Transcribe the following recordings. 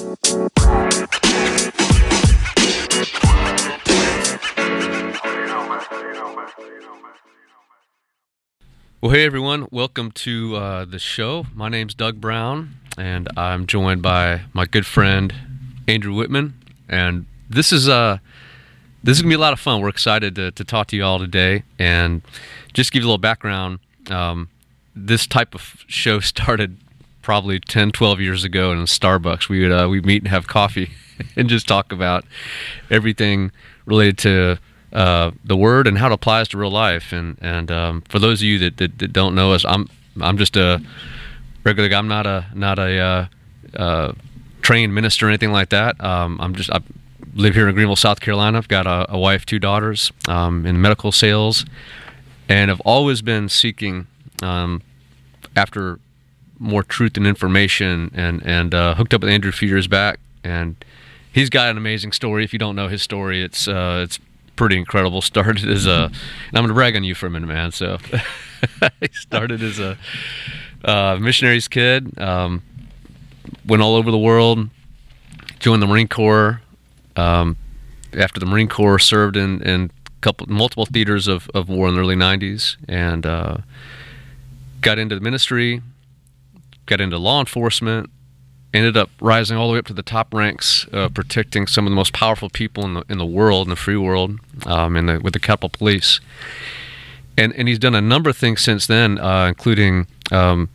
Well, hey everyone, welcome to uh, the show. My name's Doug Brown, and I'm joined by my good friend Andrew Whitman. And this is uh, this is gonna be a lot of fun. We're excited to, to talk to you all today, and just give you a little background. Um, this type of show started probably 10, 12 years ago in Starbucks. We would uh, we meet and have coffee, and just talk about everything related to uh, the word and how it applies to real life. And and um, for those of you that, that, that, don't know us, I'm I'm just a regular guy. I'm not a not a uh, uh, trained minister or anything like that. Um, I'm just I live here in Greenville, South Carolina. I've got a, a wife, two daughters um, in medical sales, and I've always been seeking um, after more truth and information. And and uh, hooked up with Andrew a few years back, and he's got an amazing story. If you don't know his story, it's uh, it's pretty incredible. Started as a, and I'm to brag on you for a minute, man. So, he started as a uh, missionary's kid, um, went all over the world, joined the Marine Corps. Um, after the Marine Corps, served in in couple multiple theaters of, of war in the early 90s, and uh, got into the ministry, got into law enforcement, ended up rising all the way up to the top ranks, uh, protecting some of the most powerful people in the in the world, in the free world, um, in the with the Capitol Police. And and he's done a number of things since then, uh, including. Um,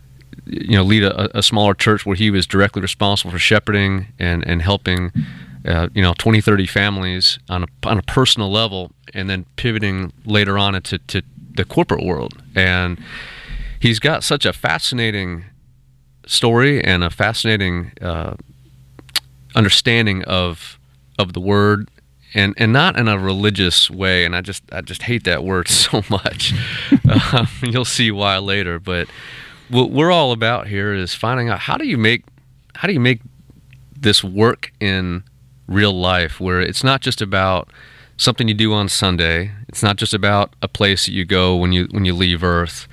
you know, lead a, a, smaller church where he was directly responsible for shepherding and, and helping, uh, you know, 20, 30 families on a, on a personal level, and then pivoting later on into to the corporate world. And he's got such a fascinating story and a fascinating uh, understanding of of the word and and not in a religious way and I just I just hate that word so much. Um, you'll see why later but what we're all about here is finding out how do you make how do you make this work in real life where it's not just about something you do on Sunday. It's not just about a place that you go when you when you leave earth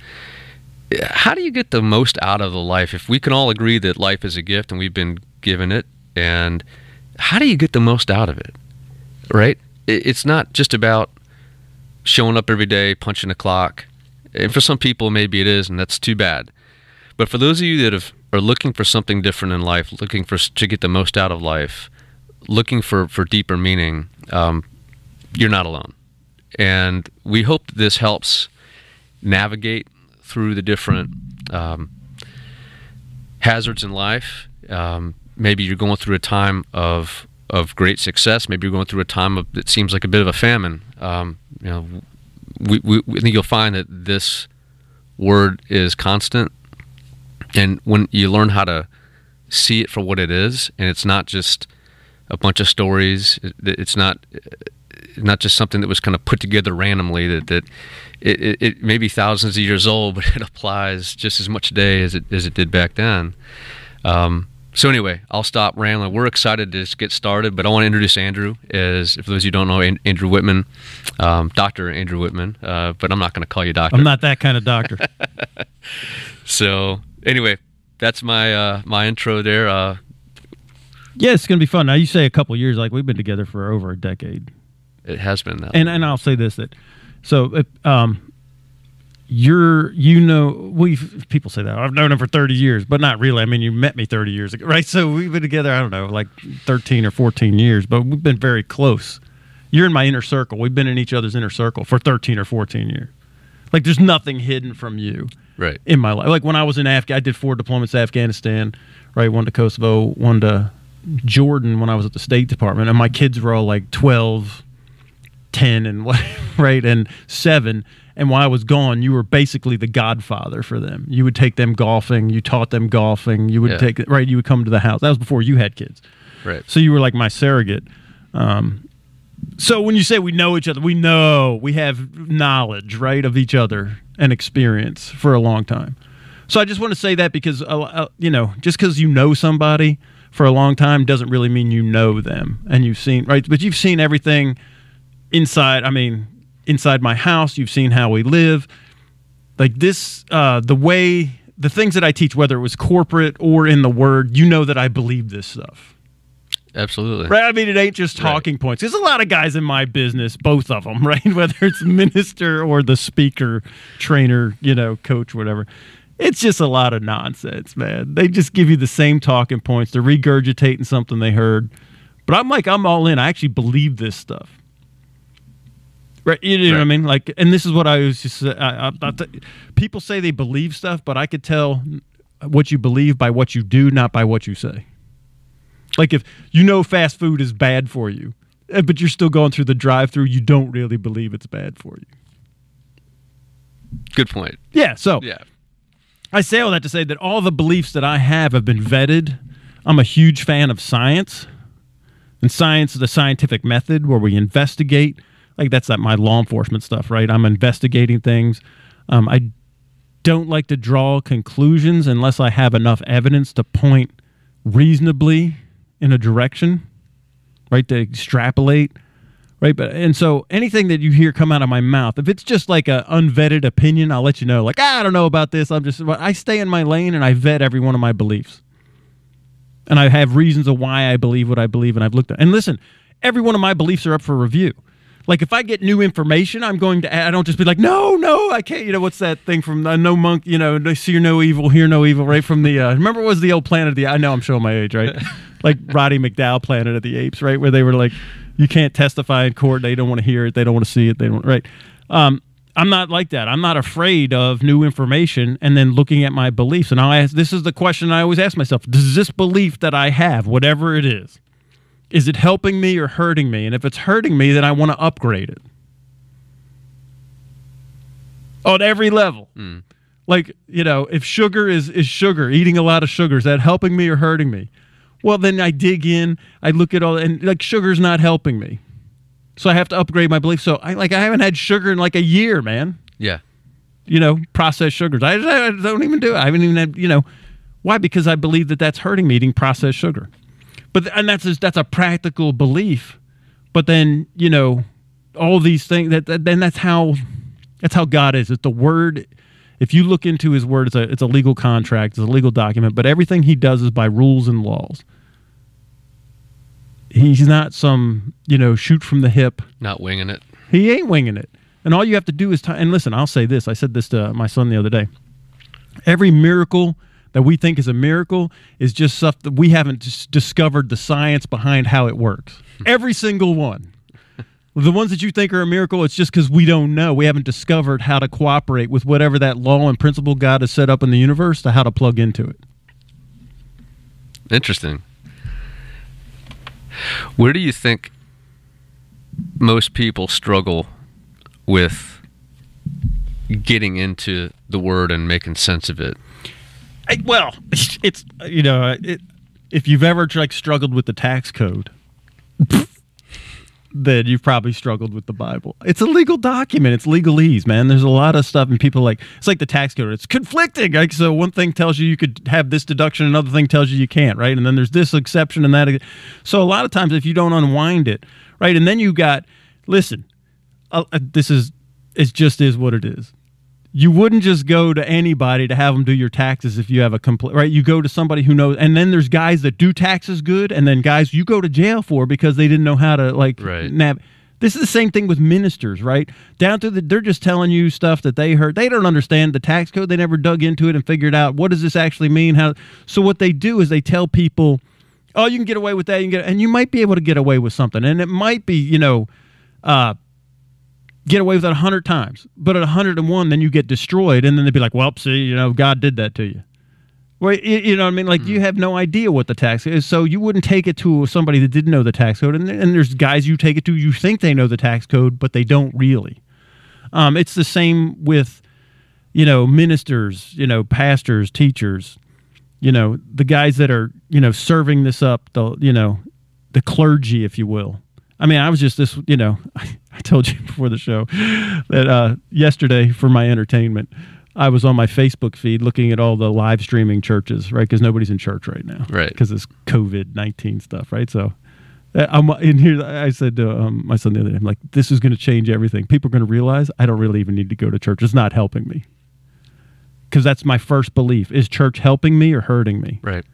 how do you get the most out of the life? If we can all agree that life is a gift and we've been given it and how do you get the most out of it? Right? It's not just about showing up every day punching a clock. And for some people maybe it is and that's too bad. But for those of you that have, are looking for something different in life looking for to get the most out of life looking for for deeper meaning um, you're not alone. And we hope this helps navigate through the different um, hazards in life. Um, maybe you're going through a time of of great success. Maybe you're going through a time of that seems like a bit of a famine. Um, you know, we, we, we think you'll find that this word is constant, and when you learn how to see it for what it is, and it's not just a bunch of stories. It's not not just something that was kind of put together randomly. That that it, it, it, may be thousands of years old, but it applies just as much today as it as it did back then. Um, so anyway, I'll stop rambling. We're excited to just get started, but I want to introduce Andrew. As if those of you don't know, Andrew Whitman, um, Doctor Andrew Whitman, uh, but I'm not going to call you doctor. I'm not that kind of doctor. so anyway, that's my uh, my intro there. Uh, yeah, it's going to be fun. Now you say a couple years, like we've been together for over a decade. It has been that. And and I'll say this that so, um, you're, you know, we people say that I've known him for 30 years, but not really. I mean, you met me 30 years ago, right? So we've been together, I don't know, like 13 or 14 years, but we've been very close. You're in my inner circle. We've been in each other's inner circle for 13 or 14 years. Like, there's nothing hidden from you, right? In my life, like when I was in Afghanistan, I did four deployments to Afghanistan, right? One to Kosovo, one to Jordan when I was at the State Department, and my kids were all like 12, 10 and what right and 7 and while I was gone you were basically the godfather for them. You would take them golfing. You taught them golfing. You would yeah. take right you would come to the house. That was before you had kids. Right. So you were like my surrogate. Um, so when you say we know each other we know we have knowledge right of each other and experience for a long time. So I just want to say that because uh, uh, you know just because you know somebody for a long time doesn't really mean you know them and you've seen right but you've seen everything inside, I mean, inside my house, you've seen how we live. Like this, uh, the way, the things that I teach, whether it was corporate or in the word, you know that I believe this stuff. Absolutely. Right? I mean, it ain't just Right. talking points. There's a lot of guys in my business, both of them, right? Whether it's minister or the speaker, trainer, you know, coach, whatever. It's just a lot of nonsense, man. They just give you the same talking points. They're regurgitating something they heard. But I'm like, I'm all in. I actually believe this stuff. Right, you know what I mean? Like, and this is what I was just. I, I, I th- people say they believe stuff, but I could tell what you believe by what you do, not by what you say. Like if you know fast food is bad for you, eh, but you're still going through the drive-through, you don't really believe it's bad for you. Good point. Yeah. So Yeah. I say all that to say that all the beliefs that I have have been vetted. I'm a huge fan of science, and science is the scientific method where we investigate. Like that's not my law enforcement stuff, right? I'm investigating things. Um, I don't like to draw conclusions unless I have enough evidence to point reasonably in a direction, right? To extrapolate, right? But and so anything that you hear come out of my mouth, if it's just like a unvetted opinion, I'll let you know. Like ah, I don't know about this. I'm just I stay in my lane and I vet every one of my beliefs, and I have reasons of why I believe what I believe, and I've looked at. And listen, every one of my beliefs are up for review. Like if I get new information, I'm going to. I don't just be like, no, no, I can't. You know what's that thing from uh, No Monk? You know, no- see no evil, hear no evil. Right from the. Uh, remember, it was the old Planet of the. I know I'm showing my age, right? like Roddy McDowall, Planet of the Apes, right, where they were like, you can't testify in court. They don't want to hear it. They don't want to see it. They don't. Right. Um, I'm not like that. I'm not afraid of new information and then looking at my beliefs. And I'll ask. This is the question I always ask myself: Does this belief that I have, whatever it is, is it helping me or hurting me? And if it's hurting me, then I want to upgrade it on every level. Hmm. Like, you know, if sugar is, is sugar, eating a lot of sugar, is that helping me or hurting me? Well, then I dig in, I look at all, and like sugar's not helping me. So I have to upgrade my belief. So I like I haven't had sugar in like a year, man. Yeah. You know, processed sugars. I, I don't even do it. I haven't even had, you know, why? Because I believe that that's hurting me eating processed sugar. But and that's just, that's a practical belief. But then you know, all these things that, that then that's how that's how God is. It's the word. If you look into His word, it's a it's a legal contract, it's a legal document. But everything He does is by rules and laws. He's not some you know shoot from the hip. Not winging it. He ain't winging it. And all you have to do is, t- and listen, I'll say this. I said this to my son the other day. Every miracle that we think is a miracle is just stuff that we haven't dis- discovered the science behind how it works. Every single one. The ones that you think are a miracle, it's just because we don't know. We haven't discovered how to cooperate with whatever that law and principle God has set up in the universe to how to plug into it. Interesting. Where do you think most people struggle with getting into the word and making sense of it? I, well, it's you know, it, if you've ever like struggled with the tax code, then you've probably struggled with the Bible. It's a legal document. It's legalese, man. There's a lot of stuff, and people like it's like the tax code. It's conflicting. Like so, one thing tells you you could have this deduction, another thing tells you you can't, right? And then there's this exception and that. So a lot of times, if you don't unwind it, right, and then you got listen, uh, uh, this is it just is what it is you wouldn't just go to anybody to have them do your taxes if you have a complete right? You go to somebody who knows and then there's guys that do taxes good and then guys you go to jail for because they didn't know how to like Right. this is the same thing with ministers right? Down to the they're just telling you stuff that they heard. They don't understand the tax code. They never dug into it and figured out what does this actually mean how so what they do is they tell people oh you can get away with that you can get and you might be able to get away with something and it might be you know uh get away with it a hundred times, but at a hundred and one, then you get destroyed, and then they'd be like, "Well, see, you know, God did that to you." Well, you, you know what I mean? Like you have no idea what the tax is, so you wouldn't take it to somebody that didn't know the tax code. And, and there's guys you take it to, you think they know the tax code, but they don't really. Um, it's the same with, you know, ministers, you know, pastors, teachers, you know, the guys that are, you know, serving this up, the, you know, the clergy, if you will. I mean, I was just this, you know, I told you before the show that uh, yesterday for my entertainment, I was on my Facebook feed looking at all the live streaming churches, right? Because nobody's in church right now, Right. Because it's COVID nineteen stuff, right? So. uh, I'm in here. I said to um, my son the other day, I'm like, this is going to change everything. People are going to realize I don't really even need to go to church. It's not helping me. Because that's my first belief. Is church helping me or hurting me? Right.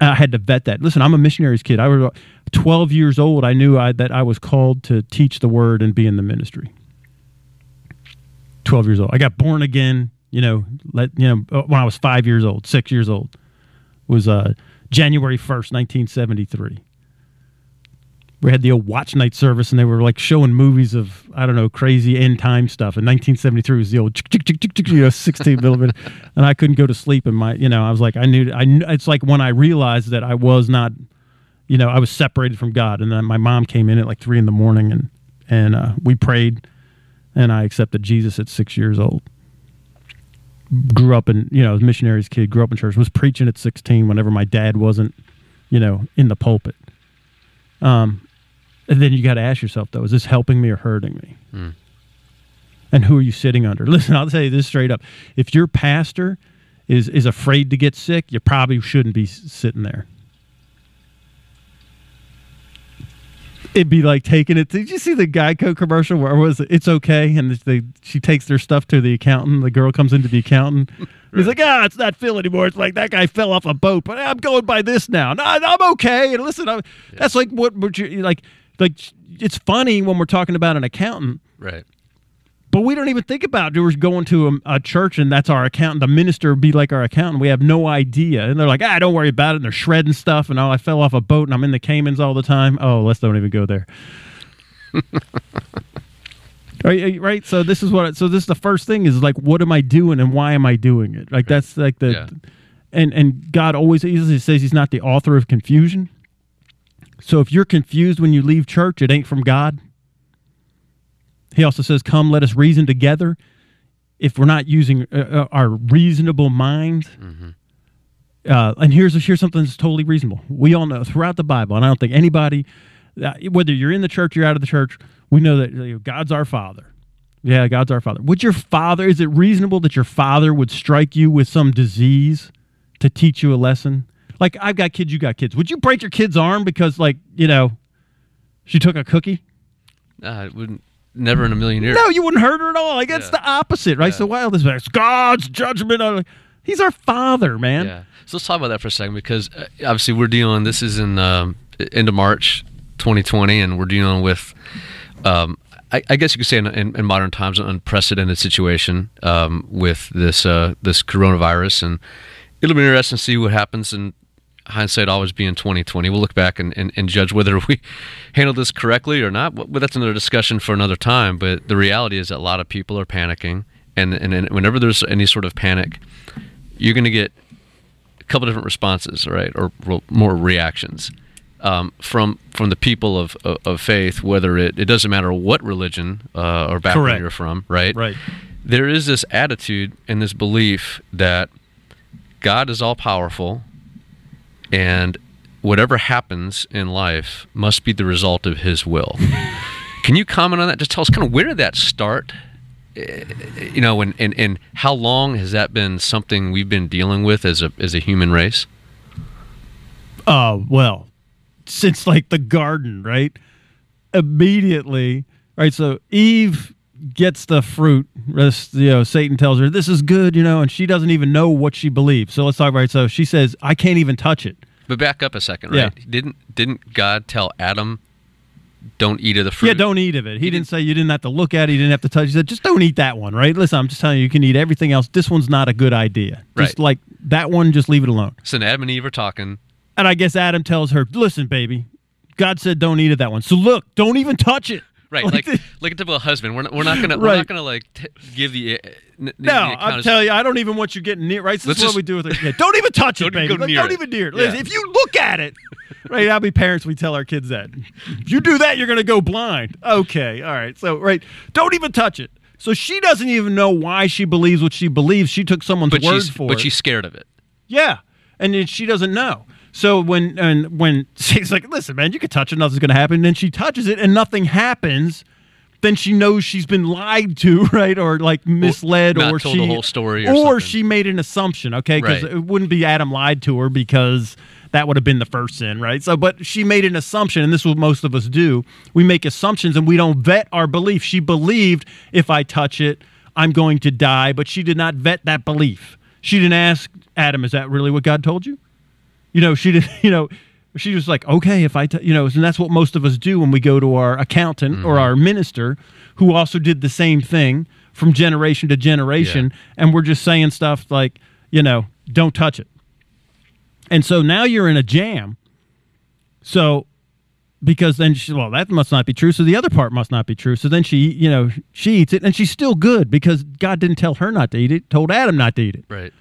I had to vet that. Listen, I'm a missionary's kid. I was 12 years old. I knew I, that I was called to teach the word and be in the ministry. 12 years old. I got born again, you know, let, you know, when I was five years old, six years old. It was uh, January 1st, 1973 we had the old watch night service and they were like showing movies of I don't know crazy end time stuff. In 1973 was the old you know 16 millimeter, and I couldn't go to sleep. And my you know I was like I knew I knew, it's like when I realized that I was not you know I was separated from God, and then my mom came in at like three in the morning and and uh, we prayed, and I accepted Jesus at six years old. Grew up in you know missionary's kid. Grew up in church. Was preaching at 16 whenever my dad wasn't you know in the pulpit. Um, and then you got to ask yourself, though, is this helping me or hurting me? Mm. And who are you sitting under? Listen, I'll tell you this straight up. If your pastor is, is afraid to get sick, you probably shouldn't be sitting there. It'd be like taking it. Did you see the Geico commercial where was? It's okay, and they, she takes their stuff to the accountant. The girl comes into the accountant. right. He's like, ah, it's not Phil anymore. It's like that guy fell off a boat, but I'm going by this now. No, I'm okay. And listen, I'm, yeah. that's like what would you like? Like it's funny when we're talking about an accountant, right? But we don't even think about it. We're going to a, a, church and that's our accountant. The minister be like our accountant. We have no idea. And they're like, ah, don't worry about it. And they're shredding stuff. And oh, I fell off a boat and I'm in the Caymans all the time. Oh, let's don't even go there. right, right. So this is what. So this is the first thing is like, what am I doing and why am I doing it? Like that's like the, yeah. and and God always he says He's not the author of confusion. So if you're confused when you leave church, it ain't from God. He also says, Come, let us reason together. If we're not using uh, uh our reasonable mind, mm-hmm. uh, and here's here's something that's totally reasonable. We all know throughout the Bible, and I don't think anybody, uh, whether you're in the church or out of the church, we know that you know, God's our Father. Yeah, God's our Father. Would your father? Is it reasonable that your father would strike you with some disease to teach you a lesson? Like I've got kids, you got kids. Would you break your kid's arm because like you know she took a cookie? Uh, wouldn't. Never in a million years. No, you wouldn't hurt her at all. Like it's yeah. the opposite, right? Yeah. So wild is it's God's judgment on. He's our father, man. Yeah. So let's talk about that for a second because uh, obviously we're dealing. This is in um, end of March, 2020, and we're dealing with. Um, I, I, guess you could say in, in, in, modern times an unprecedented situation um, with this uh, this coronavirus, and it'll be interesting to see what happens in hindsight always being 2020. We'll look back and, and, and, judge whether we handled this correctly or not. But that's another discussion for another time. But the reality is that a lot of people are panicking, and and, and whenever there's any sort of panic, you're going to get a couple different responses, right, or more reactions. Um, from from the people of, of, of, faith, whether it, it doesn't matter what religion uh, or background Correct. you're from, right? Right. There is this attitude and this belief that God is all powerful and whatever happens in life must be the result of his will. Can you comment on that? Just tell us kind of where did that start? Eh, you know, and, and, and how long has that been something we've been dealing with as a as a human race? Uh, well, since like the garden, right? Immediately, right? So Eve gets the fruit. This, You know, Satan tells her this is good, you know, and she doesn't even know what she believes. So let's talk about it. So she says, "I can't even touch it." But back up a second, right? Yeah. Didn't didn't God tell Adam, "Don't eat of the fruit"? Yeah, don't eat of it. He, he didn't, didn't, say you didn't have to look at it. He didn't have to touch. it. He said, "Just don't eat that one." Right? Listen, I'm just telling you, you can eat everything else. This one's not a good idea. Just right. like that one, just leave it alone. So Adam and Eve are talking, and I guess Adam tells her, "Listen, baby, God said don't eat of that one. So look, don't even touch it." Right, like like, like a typical husband. We're not, we're not gonna right. we're not gonna like t- give the. Uh, n- no, I'm telling you, I don't even want you getting near. Right, this is what we do with it. Yeah, don't even touch it, baby. Don't, don't even near it. Yeah. If you look at it, right? How many parents we tell our kids that? If you do that, you're gonna go blind. Okay, all right. So right, don't even touch it. So she doesn't even know why she believes what she believes. She took someone's but word for but it. But she's scared of it. Yeah, and she doesn't know. So when and when she's like, "Listen, man, you can touch it, nothing's going to happen," and then she touches it and nothing happens then she knows she's been lied to, right, or like misled, or, or she the whole story, or, or she made an assumption, okay, because right. it wouldn't be Adam lied to her because that would have been the first sin, right? So, but she made an assumption, and this is what most of us do. We make assumptions and we don't vet our belief. She believed if I touch it, I'm going to die, but she did not vet that belief. She didn't ask Adam, "Is that really what God told you?" You know, she did. You know, she was like, okay, if I, t-, you know, and that's what most of us do when we go to our accountant or mm-hmm. our minister, who also did the same thing from generation to generation, and we're just saying stuff like, you know, don't touch it. And so now you're in a jam. So because then she well that must not be true so the other part must not be true so then she you know she eats it and she's still good because god didn't tell her not to eat it told adam not to eat it Right.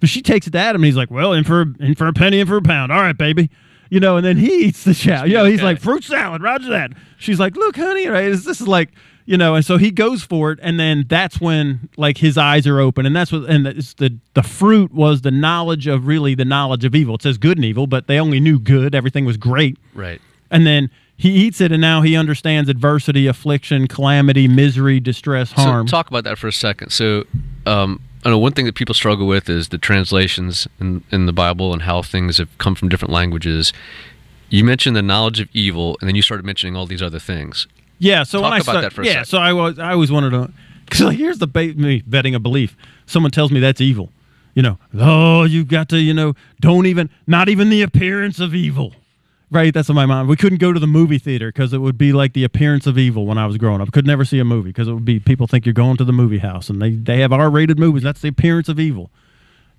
But she takes it to adam and he's like well in for in for a penny in for a pound. All right baby. You know and then he eats the chow. You know he's like fruit salad roger that. She's like look honey right this is like you know and so he goes for it and then that's when like his eyes are open and that's what and it's the the fruit was the knowledge of really the knowledge of evil. It says good and evil but they only knew good. Everything was great. Right. and then he eats it, and now he understands adversity, affliction, calamity, misery, distress, harm. So talk about that for a second. So, um, I know one thing that people struggle with is the translations in, in the Bible and how things have come from different languages. You mentioned the knowledge of evil, and then you started mentioning all these other things. yeah. So when talk I about start, that for a yeah. So I was, I always wanted to, because like, here's the ba- me betting a belief. Someone tells me that's evil. You know, oh, you've got to, you know, don't even, not even the appearance of evil. Right, that's what my mind. We couldn't go to the movie theater because it would be like the appearance of evil when I was growing up. Could never see a movie because it would be people think you're going to the movie house and they they have R-rated movies. That's the appearance of evil.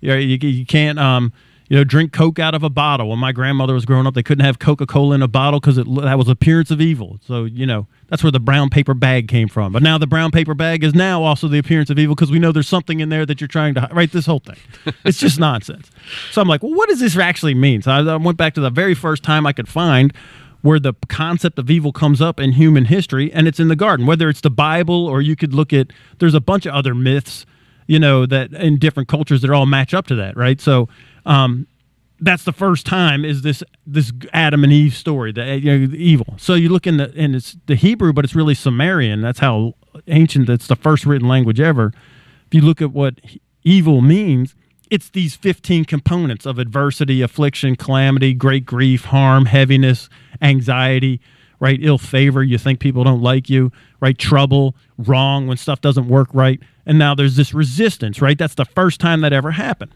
You, you, you can't um you know drink Coke out of a bottle. When my grandmother was growing up, they couldn't have Coca Cola in a bottle because that was appearance of evil. So you know that's where the brown paper bag came from. But now the brown paper bag is now also the appearance of evil because we know there's something in there that you're trying to write. This whole thing, it's just nonsense. So I'm like, well, what does this actually mean? So I, I went back to the very first time I could find where the concept of evil comes up in human history, and it's in the garden. Whether it's the Bible or you could look at there's a bunch of other myths you know that in different cultures that all match up to that right so um that's the first time is this this adam and eve story the, you know, the evil. So you look in the and it's the hebrew but it's really sumerian. That's how ancient that's the first written language ever. If you look at what evil means it's these 15 components of adversity affliction calamity great grief harm heaviness anxiety right? Ill favor you think people don't like you right? Trouble wrong when stuff doesn't work right. And now there's this resistance right? That's the first time that ever happened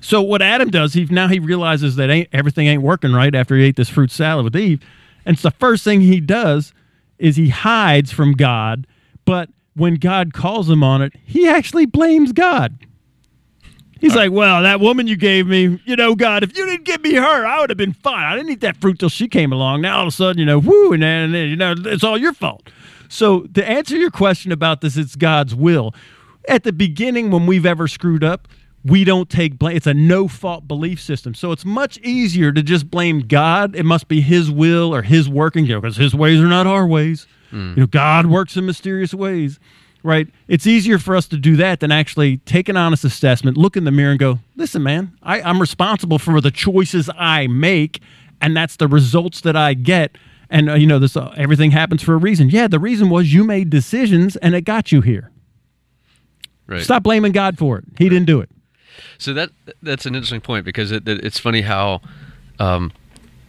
so what adam does he now he realizes that ain't everything ain't working right after he ate this fruit salad with eve and it's the first thing he does is he hides from god but when god calls him on it he actually blames god He's uh, like, well, that woman you gave me, you know, God, if you didn't give me her, I would have been fine. I didn't eat that fruit till she came along. Now all of a sudden, you know, then, and then, you know, it's all your fault. So to answer your question about this, it's God's will. At the beginning, when we've ever screwed up, we don't take blame. It's a no fault belief system. So it's much easier to just blame God. It must be His will or His working, you know, because His ways are not our ways. You know, God works in mysterious ways right? It's easier for us to do that than actually take an honest assessment, look in the mirror, and go, listen, man, I, I'm responsible for the choices I make, and that's the results that I get. And uh, you know, this uh, everything happens for a reason. Yeah, the reason was you made decisions, and it got you here. Right. Stop blaming God for it. He didn't do it. So that that's an interesting point because it, it- it's funny how um,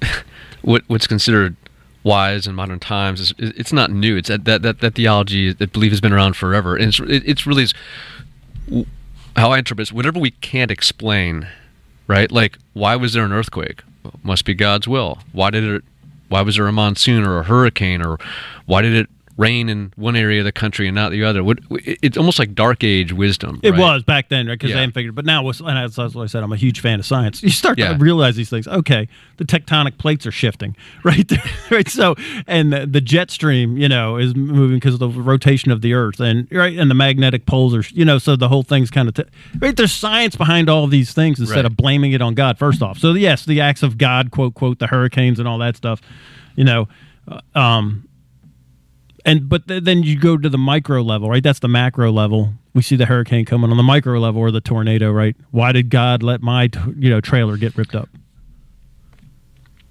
what what's considered wise in modern times is it's not new. It's that that that, theology that belief has been around forever, and it's it, it's really how I interpret it. Whatever we can't explain, right? Like why was there an earthquake? Well, must be God's will. Why did it? Why was there a monsoon or a hurricane or why did it rain in one area of the country and not the other? What, it's almost like dark age wisdom. It right? was back then, right? Because Yeah. they hadn't figured. But now, and that's, that's what I said. I'm a huge fan of science. You start Yeah. to realize these things. Okay, the tectonic plates are shifting, right? right. So, and the, the jet stream, you know, is moving because of the rotation of the Earth, and right, and the magnetic poles are, you know, so the whole thing's kind of t- right. There's science behind all these things instead Right. of blaming it on God. First off, so yes, the acts of God, quote quote, the hurricanes and all that stuff, you know. uh, Um, and but th- then you go to the micro level, right? That's the macro level. We see the hurricane coming on the micro level or the tornado, right? Why did God let my t- you know trailer get ripped up?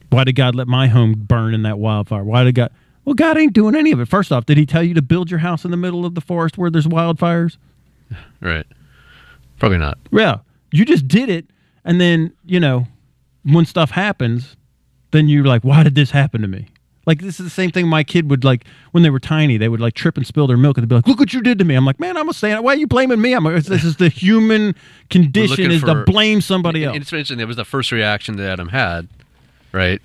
Why did God let my home burn in that wildfire? Why did God? Well, God ain't doing any of it. First off, did He tell you to build your house in the middle of the forest where there's wildfires? Right. Probably not. Yeah, you just did it, and then you know when stuff happens, then you're like, why did this happen to me? Like this is the same thing my kid would like when they were tiny. They would like trip and spill their milk, and they'd be like, "Look what you did to me." I'm like, "Man, I'm a saying, it. why are you blaming me?" I'm like, "This is the human condition is to blame somebody And else, it's interesting. That was the first reaction that Adam had, right?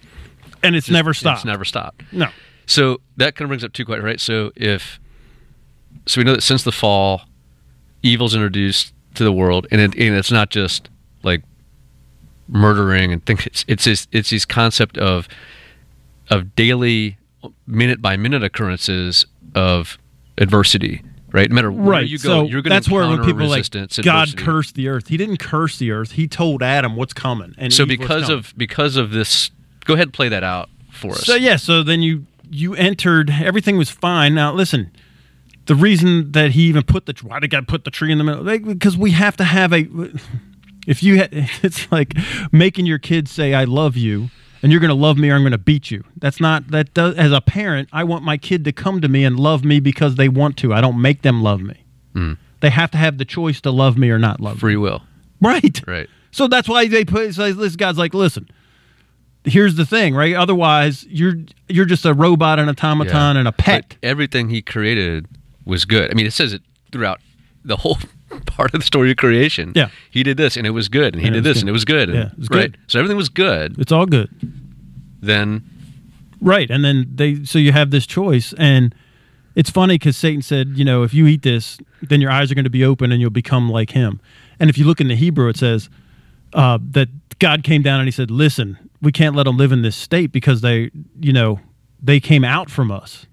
and it's Just- never stopped. It's never stopped. no, So that kind of brings up two questions, right? So if so, we know that since the fall, evil's introduced to the world, and, it, and it's not just like murdering and things. It's it's this, it's this concept of of daily, minute by minute occurrences of adversity, right? No matter where right. you go, so you're going to that's where when people like resistance. God cursed the earth. He didn't curse the earth. He told Adam what's coming, and So Eve because of because of this, go ahead and play that out for us. So yeah, so then you you entered. Everything was fine. Now listen, the reason that he even put the why did God put the tree in the middle? Like, because we have to have a. If you, ha- it's like making your kids say "I love you," and you're going to love me or I'm going to beat you. That's not that. Does, as a parent, I want my kid to come to me and love me because they want to. I don't make them love me. Mm. They have to have the choice to love me or not love me. free will. Right. right? So that's why they put so this guy's like, listen, here's the thing, right? Otherwise, you're you're just a robot, an automaton, Yeah. and a pet. But everything he created was good. I mean, it says it throughout the whole part of the story of creation. Yeah. He did this and it was good, and he And did this good. and it was good. and- Yeah, it was right. good. So everything was good. It's all good, Then right? And then they so you have this choice, and it's funny because Satan said, you know, if you eat this, then your eyes are going to be open and you'll become like him. And if you look in the Hebrew, it says uh, that God came down and he said, listen, we can't let them live in this state because they, you know, they came out from us.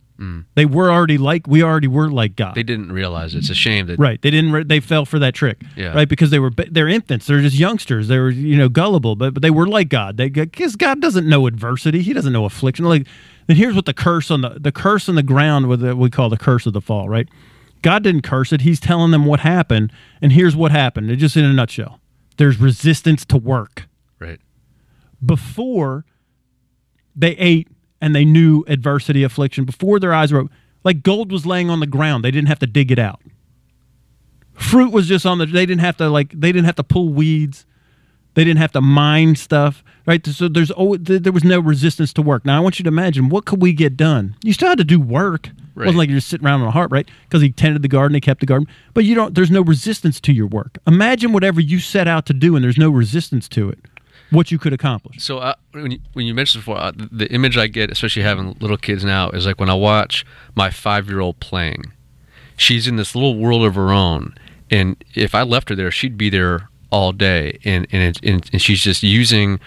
They were already like we already were like God. they didn't realize it. it's a shame that Right. They didn't. Re- they fell for that trick. Yeah. Right. Because they were. They're infants. They're just youngsters. They were, you know, gullible. But but they were like God. They because God doesn't know adversity. He doesn't know affliction. Like, then here's what the curse on the the curse on the ground with we call the curse of the fall. Right. God didn't curse it. He's telling them what happened, and here's what happened. It just in a nutshell. There's resistance to work right. before they ate and they knew adversity, affliction, before their eyes were open, like gold was laying on the ground. They didn't have to dig it out. Fruit was just on the they didn't have to like they didn't have to pull weeds. They didn't have to mine stuff, right? So there's always, there was no resistance to work. Now I want you to imagine what could we get done? You still had to do work. It Right. wasn't like you're just sitting around on a heart, right? Because he tended the garden, he kept the garden, but you don't. There's no resistance to your work. Imagine whatever you set out to do, and there's no resistance to it. What you could accomplish. So uh, when you, when you mentioned before, uh, the image I get, especially having little kids now, is like when I watch my five year old playing. She's in this little world of her own, and if I left her there, she'd be there all day, and and it's, and, and she's just using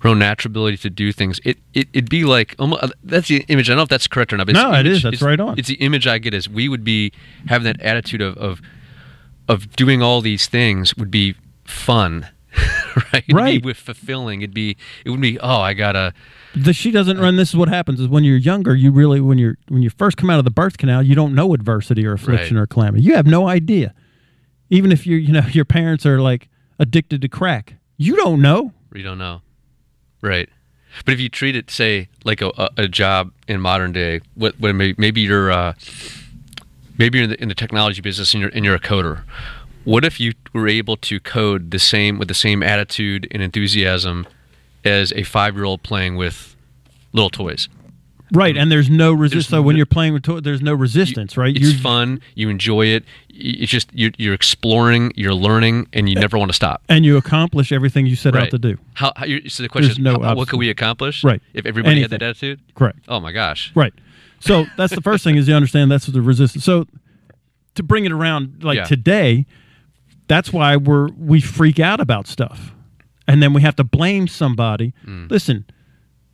her own natural ability to do things. It, it it'd be like almost, that's the image. I don't know if that's correct or not. But No, image- is. That's right on. It's the image I get is we would be having that attitude of of, of doing all these things would be fun. right, It'd Right. be with fulfilling. It'd be, it would be. Oh, I gotta, the she doesn't run this is what happens is when you're younger you really when you're when you first come out of the birth canal you don't know adversity or affliction Right. or calamity you have no idea even if you you know your parents are like addicted to crack you don't know You don't know, right? But if you treat it, say, like a, a, a job in modern day, what, what maybe, maybe you're uh, maybe you're in the, in the technology business and you're and you're a coder. What if you were able to code the same with the same attitude and enthusiasm as a five year old playing with little toys? right and there's no resistance so when you're playing with toys there's no resistance right It's you're fun. You enjoy it. It's just you're, you're exploring, you're learning, and you never want to stop. and you accomplish everything you set out to do How, how so the question There's is, no how- what could we accomplish? Right. If everybody had that attitude? correct Oh my gosh. Right. So that's the first thing is you understand that's the resistance. So to bring it around like Yeah. today, that's why we're we freak out about stuff. And then we have to blame somebody. Mm. Listen,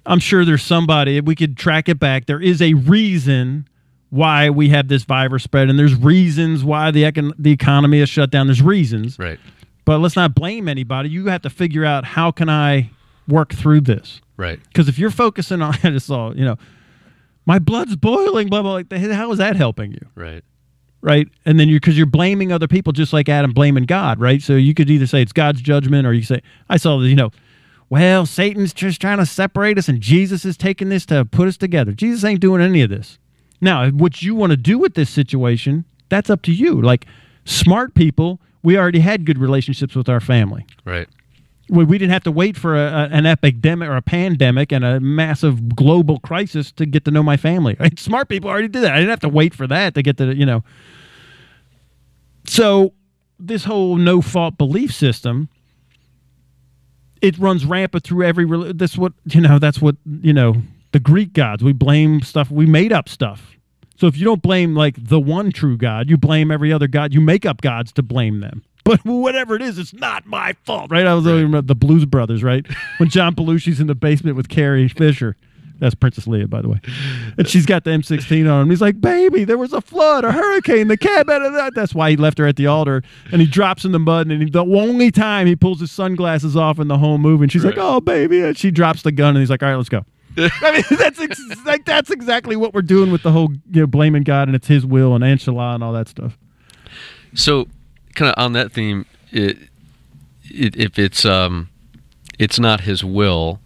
I'm sure there's somebody we could track it back. There is a reason why we have this virus spread and there's reasons why the econ- the economy is shut down. There's reasons. Right. But let's not blame anybody. You have to figure out how can I work through this? Right. Because if you're focusing on, I just saw, you know, my blood's boiling, blah blah. Like, how is that helping you, Right. Right? And then you, because you're blaming other people, just like Adam blaming God, right? So you could either say it's God's judgment, or you say, I saw, the you know, well, Satan's just trying to separate us, and Jesus is taking this to put us together. Jesus ain't doing any of this. Now, what you want to do with this situation, that's up to you. Like smart people, we already had good relationships with our family. Right. We, we didn't have to wait for a, a, an epidemic or a pandemic and a massive global crisis to get to know my family. Smart people already did that. I didn't have to wait for that to get to, you know. So this whole no fault belief system it runs rampant through every that's what you know that's what you know the greek gods we blame stuff we made up stuff so if you don't blame like the one true god you blame every other god you make up gods to blame them but whatever it is it's not my fault right i was right. remember the blues brothers right when john belushi's in the basement with carrie fisher that's Princess Leia, by the way. And she's got the M16 on him. He's like, baby, there was a flood, a hurricane, the cab out of that. That's why he left her at the altar. And he drops in the mud. And he, the only time he pulls his sunglasses off in the whole movie. And she's right. like, oh, baby. And she drops the gun. And he's like, all right, let's go. I mean, that's ex- like that's exactly what we're doing with the whole you know blaming God and it's His will and Inshallah and all that stuff. So, kind of on that theme, it, it, if it's um, it's not His will,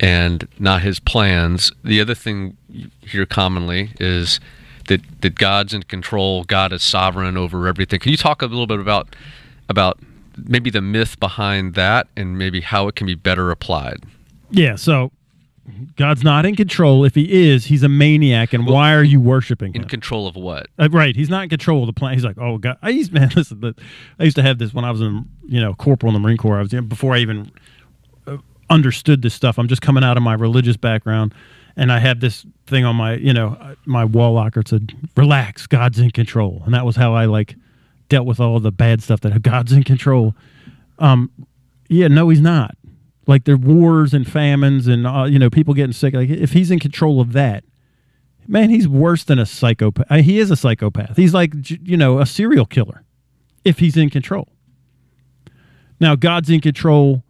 and not his plans. The other thing you hear commonly is that that God's in control, God is sovereign over everything. Can you talk a little bit about about maybe the myth behind that and maybe how it can be better applied? Yeah, so God's not in control. If he is, he's a maniac. And well, why are you worshiping in him? In control of what? Uh, right. He's not in control of the plan. He's like, oh God. I used man, listen. I used to have this when I was in, you know, corporal in the Marine Corps. I was before I even understood this stuff. I'm just coming out of my religious background, and I had this thing on my, you know, my wall locker. It said, "Relax, God's in control," and that was how I like dealt with all the bad stuff that God's in control. Um, yeah, no, he's not. Like are wars and famines and uh, you know people getting sick. Like if he's in control of that, man, he's worse than a psychopath. Uh, he is a psychopath. He's like you know a serial killer if he's in control. Now God's in control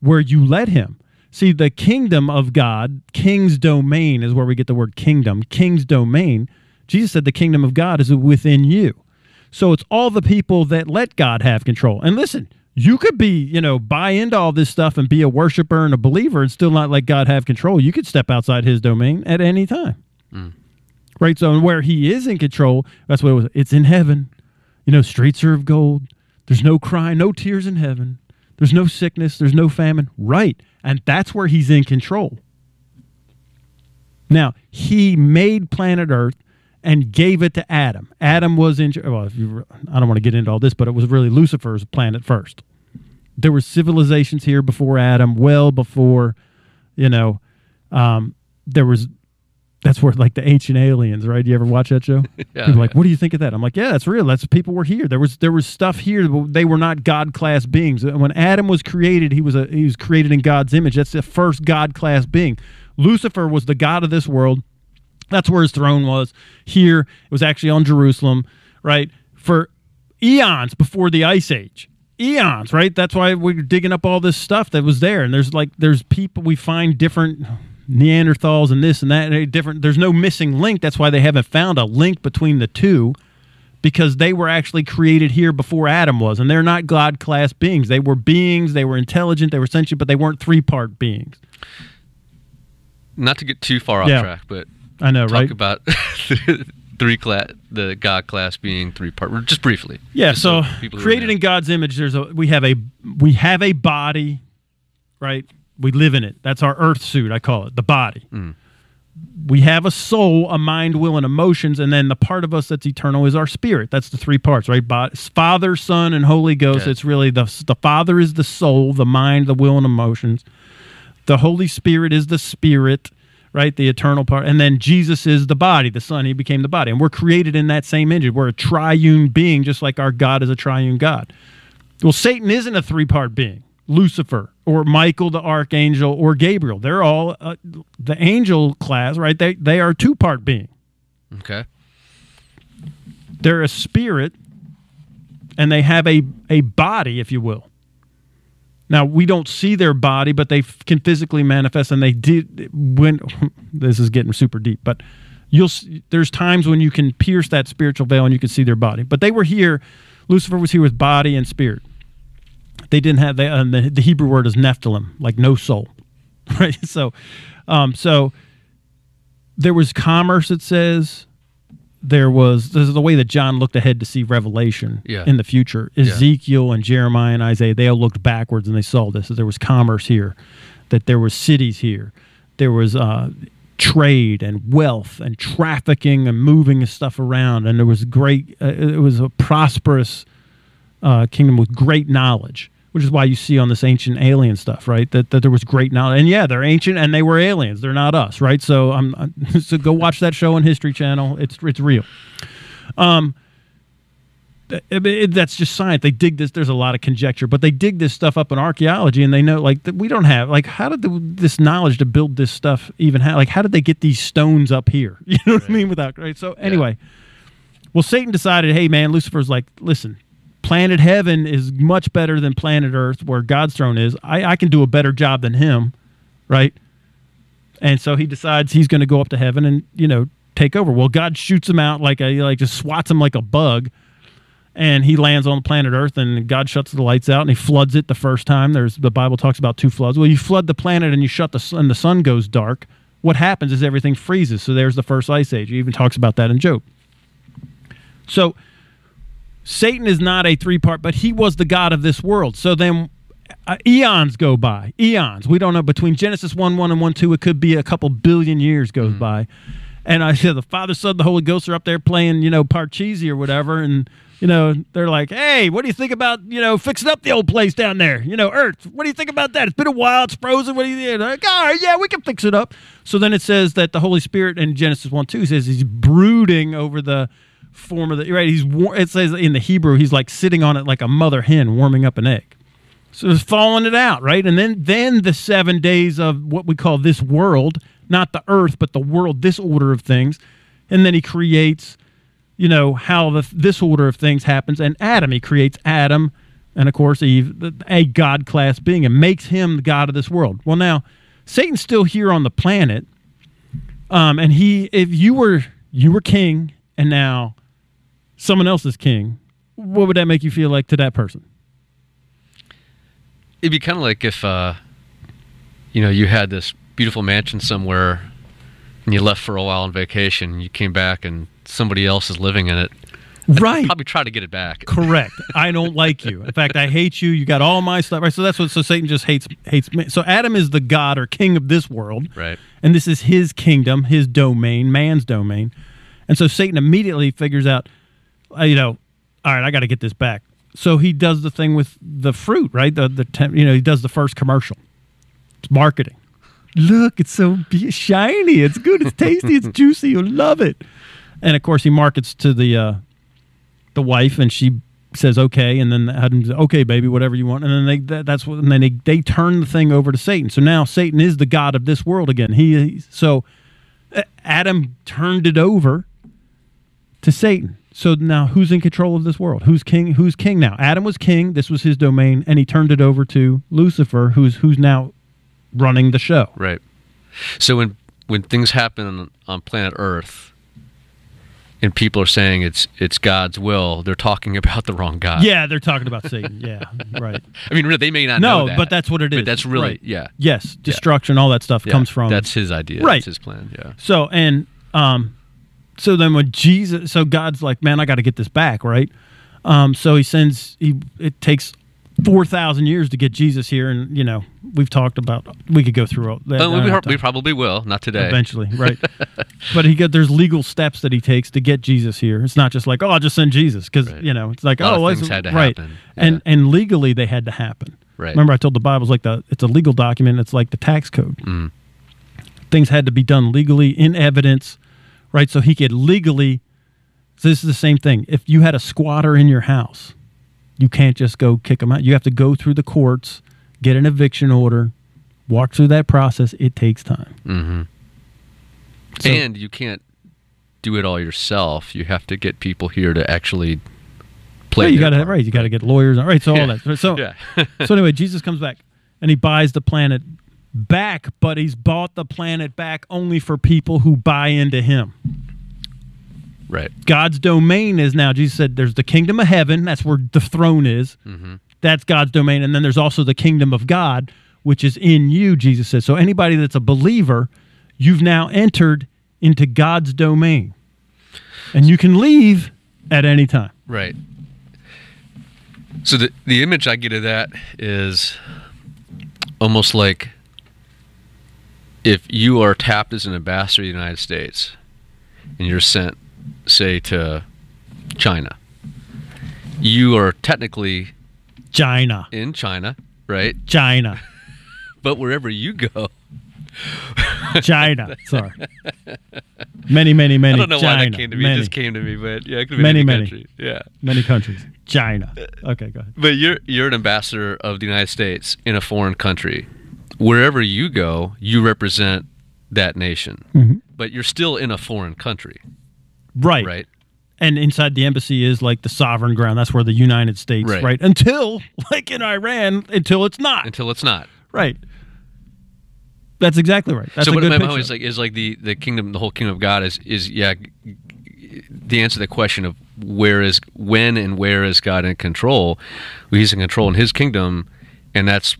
where you let him. See, the kingdom of God, king's domain is where we get the word kingdom, king's domain. Jesus said the kingdom of God is within you. So it's all the people that let God have control. And listen, you could be, you know, buy into all this stuff and be a worshiper and a believer and still not let God have control. You could step outside his domain at any time. Mm. Right? So where he is in control, that's what it was. It's in heaven. You know, streets are of gold. There's no crying, no tears in heaven. There's no sickness, there's no famine. Right. And that's where he's in control. Now, he made planet Earth and gave it to Adam. Adam was in well, you, I don't want to get into all this, but it was really Lucifer's planet first. There were civilizations here before Adam, well before, you know, um, there was that's where like the ancient aliens, right? You ever watch that show? yeah, People like, what do you think of that? I'm like, yeah, that's real. That's people were here. There was there was stuff here. They were not God class beings. When Adam was created, he was a he was created in God's image. That's the first God class being. Lucifer was the god of this world. That's where his throne was. Here, it was actually on Jerusalem, right? For eons before the ice age eons, right? That's why we're digging up all this stuff that was there. And there's like there's people we find different Neanderthals and this and that. Different. There's no missing link. That's why they haven't found a link between the two, because they were actually created here before Adam was, and they're not God class beings. They were beings. They were intelligent. They were sentient, but they weren't three part beings. Not to get too far off yeah. track, but I know, talk right? about three class, the God class being three part, just briefly. Yeah. Just so, so created in God's image. There's a we have a we have a body, right? We live in it. That's our earth suit, I call it, the body. Mm. We have a soul, a mind, will, and emotions, and then the part of us that's eternal is our spirit. That's the three parts, right? Father, Son, and Holy Ghost. Okay. It's really the the Father is the soul, the mind, the will, and emotions. The Holy Spirit is the spirit, right? The eternal part. And then Jesus is the body, the Son. He became the body. And we're created in that same image. We're a triune being, just like our God is a triune God. Well, Satan isn't a three part being. Lucifer or Michael the archangel or Gabriel. They're all uh, the angel class, right? They they are two part being. Okay. They're a spirit and they have a a body, if you will. Now we don't see their body, but they can physically manifest, and they did when this is getting super deep. But you'll there's times when you can pierce that spiritual veil and you can see their body. But they were here. Lucifer was here with body and spirit they didn't have they, uh, the, the Hebrew word is Nephilim, like no soul, right? So, um, so there was commerce. It says there was this is the way that John looked ahead to see revelation Yeah. in the future. Ezekiel and Jeremiah and Isaiah they all looked backwards and they saw this. That there was commerce here, that there was cities here, there was uh, trade and wealth and trafficking and moving stuff around, and there was great. Uh, it was a prosperous uh, kingdom with great knowledge, which is why you see on this ancient alien stuff, right? That, that there was great knowledge, and yeah, they're ancient and they were aliens. They're not us, right? So I'm so go watch that show on History Channel. It's it's real. Um, it- it- that's just science. They dig this. There's a lot of conjecture, but they dig this stuff up in archaeology, and they know like that we don't have like how did the, this knowledge to build this stuff even have like how did they get these stones up here? You know what I mean? Without right. So anyway, well, Satan decided, hey man, Lucifer's like, listen, planet heaven is much better than planet Earth, where God's throne is. I, I can do a better job than him, right? And so he decides he's going to go up to heaven and you know take over. Well, God shoots him out like a like just swats him like a bug, and he lands on planet Earth. And God shuts the lights out and he floods it the first time. There's the Bible talks about two floods. Well, you flood the planet and you shut the sun, and the sun goes dark. What happens is everything freezes. So there's the first ice age. He even talks about that in Job. So Satan is not a three part, but he was the God of this world. So then uh, eons go by. Eons. We don't know. Between Genesis 1 1 and 1 2, it could be a couple billion years goes by. And I said, the Father, Son, the Holy Ghost are up there playing, you know, Parcheesi or whatever. And, you know, they're like, hey, what do you think about, you know, fixing up the old place down there? You know, Earth. What do you think about that? It's been a while. It's frozen. What do you think? Like, all right, yeah, we can fix it up. So then it says that the Holy Spirit in Genesis 1 2 says he's brooding over the form of the, right? He's, war- it says in the Hebrew, he's like sitting on it like a mother hen warming up an egg. So it's falling it out, right? And then then the seven days of what we call this world, not the earth, but the world, this order of things. And then he creates, you know, how the, this order of things happens. And Adam, he creates Adam and of course Eve, a God class being, and makes him the God of this world. Well, now Satan's still here on the planet. Um, and he if you were you were king and now someone else is king, what would that make you feel like to that person? It'd be kind of like if, uh, you know, you had this beautiful mansion somewhere, and you left for a while on vacation. And you came back, and somebody else is living in it. Right. Probably try to get it back. Correct. I don't like you. In fact, I hate you. You got all my stuff. Right. So that's what. So Satan just hates hates me. So Adam is the god or king of this world, Right. and this is his kingdom, his domain, man's domain. And so Satan immediately figures out, you know, all right, I got to get this back. So he does the thing with the fruit, right? The the tem- you know he does the first commercial. It's marketing. Look, it's so be- shiny. It's good. It's tasty. It's juicy. You'll love it. And of course, he markets to the uh, the wife, and she says okay, and then Adam says, okay, baby, whatever you want, and then they that, that's what, and then they they turn the thing over to Satan. So now Satan is the god of this world again. He so uh, Adam turned it over to Satan. So now who's in control of this world? Who's king? Who's king now? Adam was king. This was his domain, and he turned it over to Lucifer, who's who's now running the show. Right. So when when things happen on, planet Earth, and people are saying it's it's God's will, they're talking about the wrong God. Yeah, they're talking about Satan. Yeah, right. I mean, really, they may not know No, that, but that's what it is. But that's really Right. yeah. Yes, destruction, all that stuff yeah. comes from that's his idea. Right. That's his plan. Yeah. So and um, so then when Jesus, so God's like, man, I got to get this back, right? Um, so he sends. He it takes four thousand years to get Jesus here, and you know we've talked about. We could go through all that. Oh, we, we probably will. Not today. eventually, right? but he got there's legal steps that he takes to get Jesus here. It's not just like, oh, I'll just send Jesus because Right. you know it's like, oh, things had to right, happen. and and legally they had to happen. Right. Remember, I told the Bible's like the it's a legal document. It's like the tax code. Mm. Things had to be done legally in evidence, right? So he could legally. So this is the same thing. If you had a squatter in your house, you can't just go kick them out. You have to go through the courts, get an eviction order, walk through that process. It takes time. hmm So- and you can't do it all yourself. You have to get people here to actually play. Yeah, you got to right. You got to get lawyers. All right. So all Yeah. that. So Yeah. so anyway, Jesus comes back and he buys the planet back, but he's bought the planet back only for people who buy into him. right. God's domain is now. Jesus said, "There's the kingdom of heaven. That's where the throne is. hmm That's God's domain, and then there's also the kingdom of God, which is in you." Jesus says. So anybody that's a believer, you've now entered into God's domain. and you can leave at any time. Right. So the the image I get of that is almost like if you are tapped as an ambassador of the United States and you're sent, say, to China, you are technically China, in China, right? China, But wherever you go, China. Sorry. Many, many, many. I don't know China. why that came to me. Many, It just came to me, but yeah, it could been Many, any many. country. Yeah. many countries. China. Uh, okay, go ahead. But you're you're an ambassador of the United States in a foreign country. Wherever you go, you represent that nation. Mhm. But you're still in a foreign country, Right. right? And inside the embassy is like the sovereign ground. That's where the United States, Right. right? Until, like in Iran, until it's not. Until it's not. Right. That's exactly right. That's so a what picture. point is like is like the the kingdom, the whole kingdom of God is is yeah. The answer to the question of where is when and where is God in control? Well, he's in control in His kingdom, and that's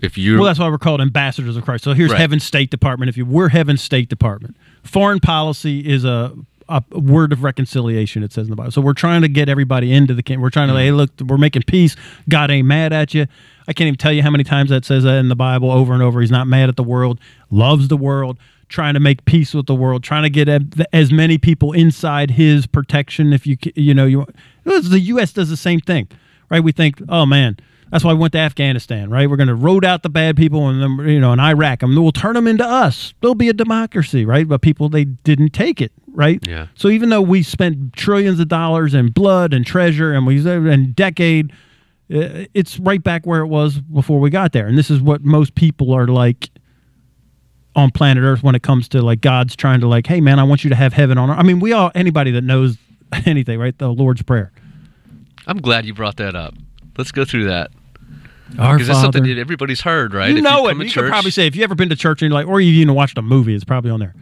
if you Well, that's why we're called ambassadors of Christ. So here's Right. Heaven's State Department. If you we're Heaven's State Department, foreign policy is a, a word of reconciliation. It says in the Bible. So we're trying to get everybody into the kingdom. We're trying to Mm-hmm. hey, look, we're making peace. God ain't mad at you. I can't even tell you how many times that says that in the Bible over and over. He's not mad at the world. Loves the world. Trying to make peace with the world. Trying to get as many people inside His protection. If you you know you the U.S. does the same thing, right? We think, oh man. That's why we went to Afghanistan, right? We're going to root out the bad people, and then you know, in Iraq, and we'll turn them into us. There'll be a democracy, right? But people they didn't take it, right? Yeah. So even though we spent trillions of dollars in blood and treasure, and we and decade, uh, it's right back where it was before we got there. And this is what most people are like on planet Earth when it comes to like God's trying to like, hey man, I want you to have heaven on earth. I mean, we all anybody that knows anything, right? The Lord's prayer. I'm glad you brought that up. Let's go through that Our because that's something that everybody's heard, right? You If know come it. to You church- could probably say if you ever been to church and you're like, or you've even watched a movie, it's probably on there.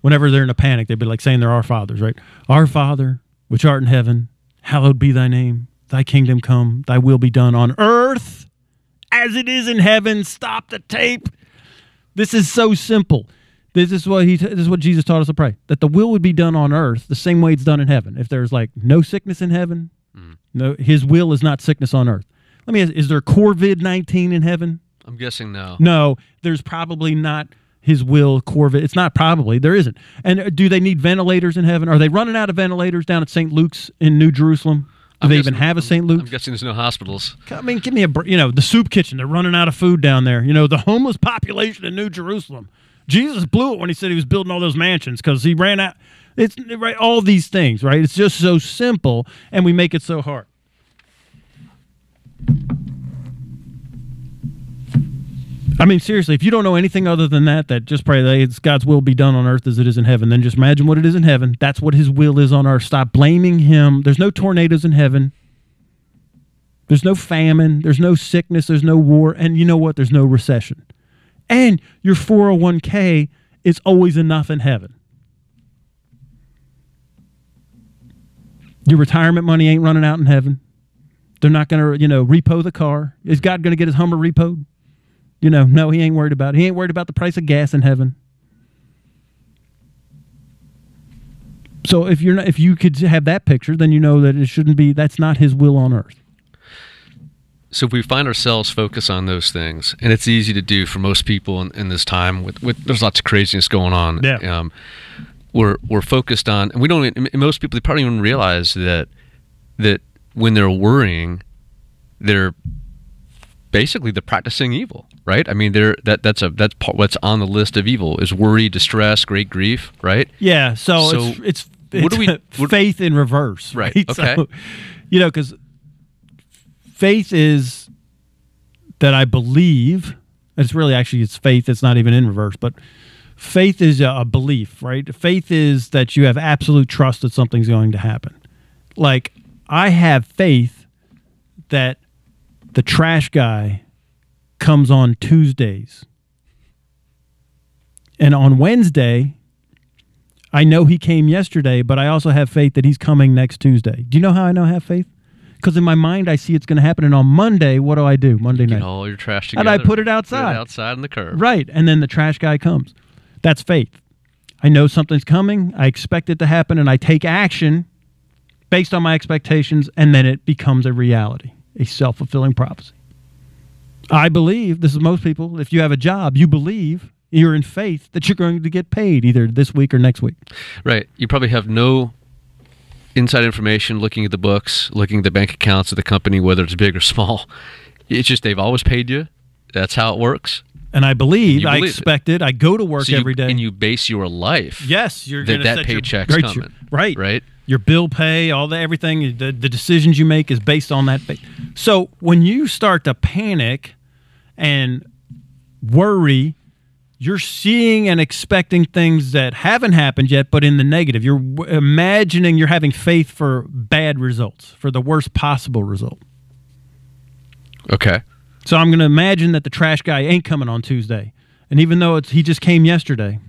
Whenever they're in a panic, they'd be like saying they're our fathers, right? Our Father, which art in heaven, hallowed be thy name. Thy kingdom come. Thy will be done on earth as it is in heaven. Stop the tape. This is so simple. This is what he. This is what Jesus taught us to pray: that the will would be done on earth the same way it's done in heaven. If there's like no sickness in heaven, mm. no, His will is not sickness on earth. Let me ask: Is there COVID nineteen in heaven? I'm guessing no. No, there's probably not his will Corvette. It's not probably. There isn't. And uh, do they need ventilators in heaven? Are they running out of ventilators down at St. Luke's in New Jerusalem? Do I'm they even have a St. Luke's? I'm guessing there's no hospitals. I mean, give me a, you know, the soup kitchen. They're running out of food down there. You know, the homeless population in New Jerusalem. Jesus blew it when he said he was building all those mansions because he ran out. It's right, all these things, right? It's just so simple, and we make it so hard. I mean, seriously, if you don't know anything other than that, that just pray that it's God's will be done on earth as it is in heaven, then just imagine what it is in heaven. That's what his will is on earth. Stop blaming him. There's no tornadoes in heaven. There's no famine. There's no sickness. There's no war. And you know what? There's no recession. And your 401k is always enough in heaven. Your retirement money ain't running out in heaven. They're not going to, you know, repo the car. Is God going to get his Hummer repoed? You know, no, he ain't worried about it. He ain't worried about the price of gas in heaven. So if you're not, if you could have that picture, then you know that it shouldn't be. That's not his will on earth. So if we find ourselves focus on those things, and it's easy to do for most people in, in this time, with, with there's lots of craziness going on. Yeah. Um, we're we're focused on, and we don't. and Most people they probably don't even realize that that when they're worrying, they're basically they're practicing evil, right? I mean, they're that that's a that's part, what's on the list of evil is worry, distress, great grief, right? Yeah, so, So, it's it's, what do we- what- faith in reverse, Right, right? okay. So, you know, because faith is that I believe. It's really actually it's faith. It's not even in reverse, but faith is a, a belief, right? Faith is that you have absolute trust that something's going to happen. Like I have faith that the trash guy comes on Tuesdays. And on Wednesday, I know he came yesterday, but I also have faith that he's coming next Tuesday. Do you know how I know I have faith? Because in my mind, I see it's going to happen. And on Monday, what do I do? Monday Get night. all your trash together, And. I put it outside. outside in the curb. Right. And then the trash guy comes. That's faith. I know something's coming. I expect it to happen, and I take action based on my expectations, and then it becomes a reality, a self fulfilling prophecy. I believe this is most people. If you have a job, you believe you're in faith that you're going to get paid either this week or next week. Right. You probably have no inside information looking at the books, looking at the bank accounts of the company, whether it's big or small. It's just they've always paid you. That's how it works. And I believe, You I believe it. expect it. I go to work So you- every day. and you base your life. yes, you're that that set your- paycheck's right, coming. right, Right. Your bill pay, all the everything, the, the decisions you make is based on that. So when you start to panic and worry, you're seeing and expecting things that haven't happened yet, but in the negative. You're w- imagining you're having faith for bad results, for the worst possible result. Okay. So I'm going to imagine that the trash guy ain't coming on Tuesday. And even though it's he just came yesterday,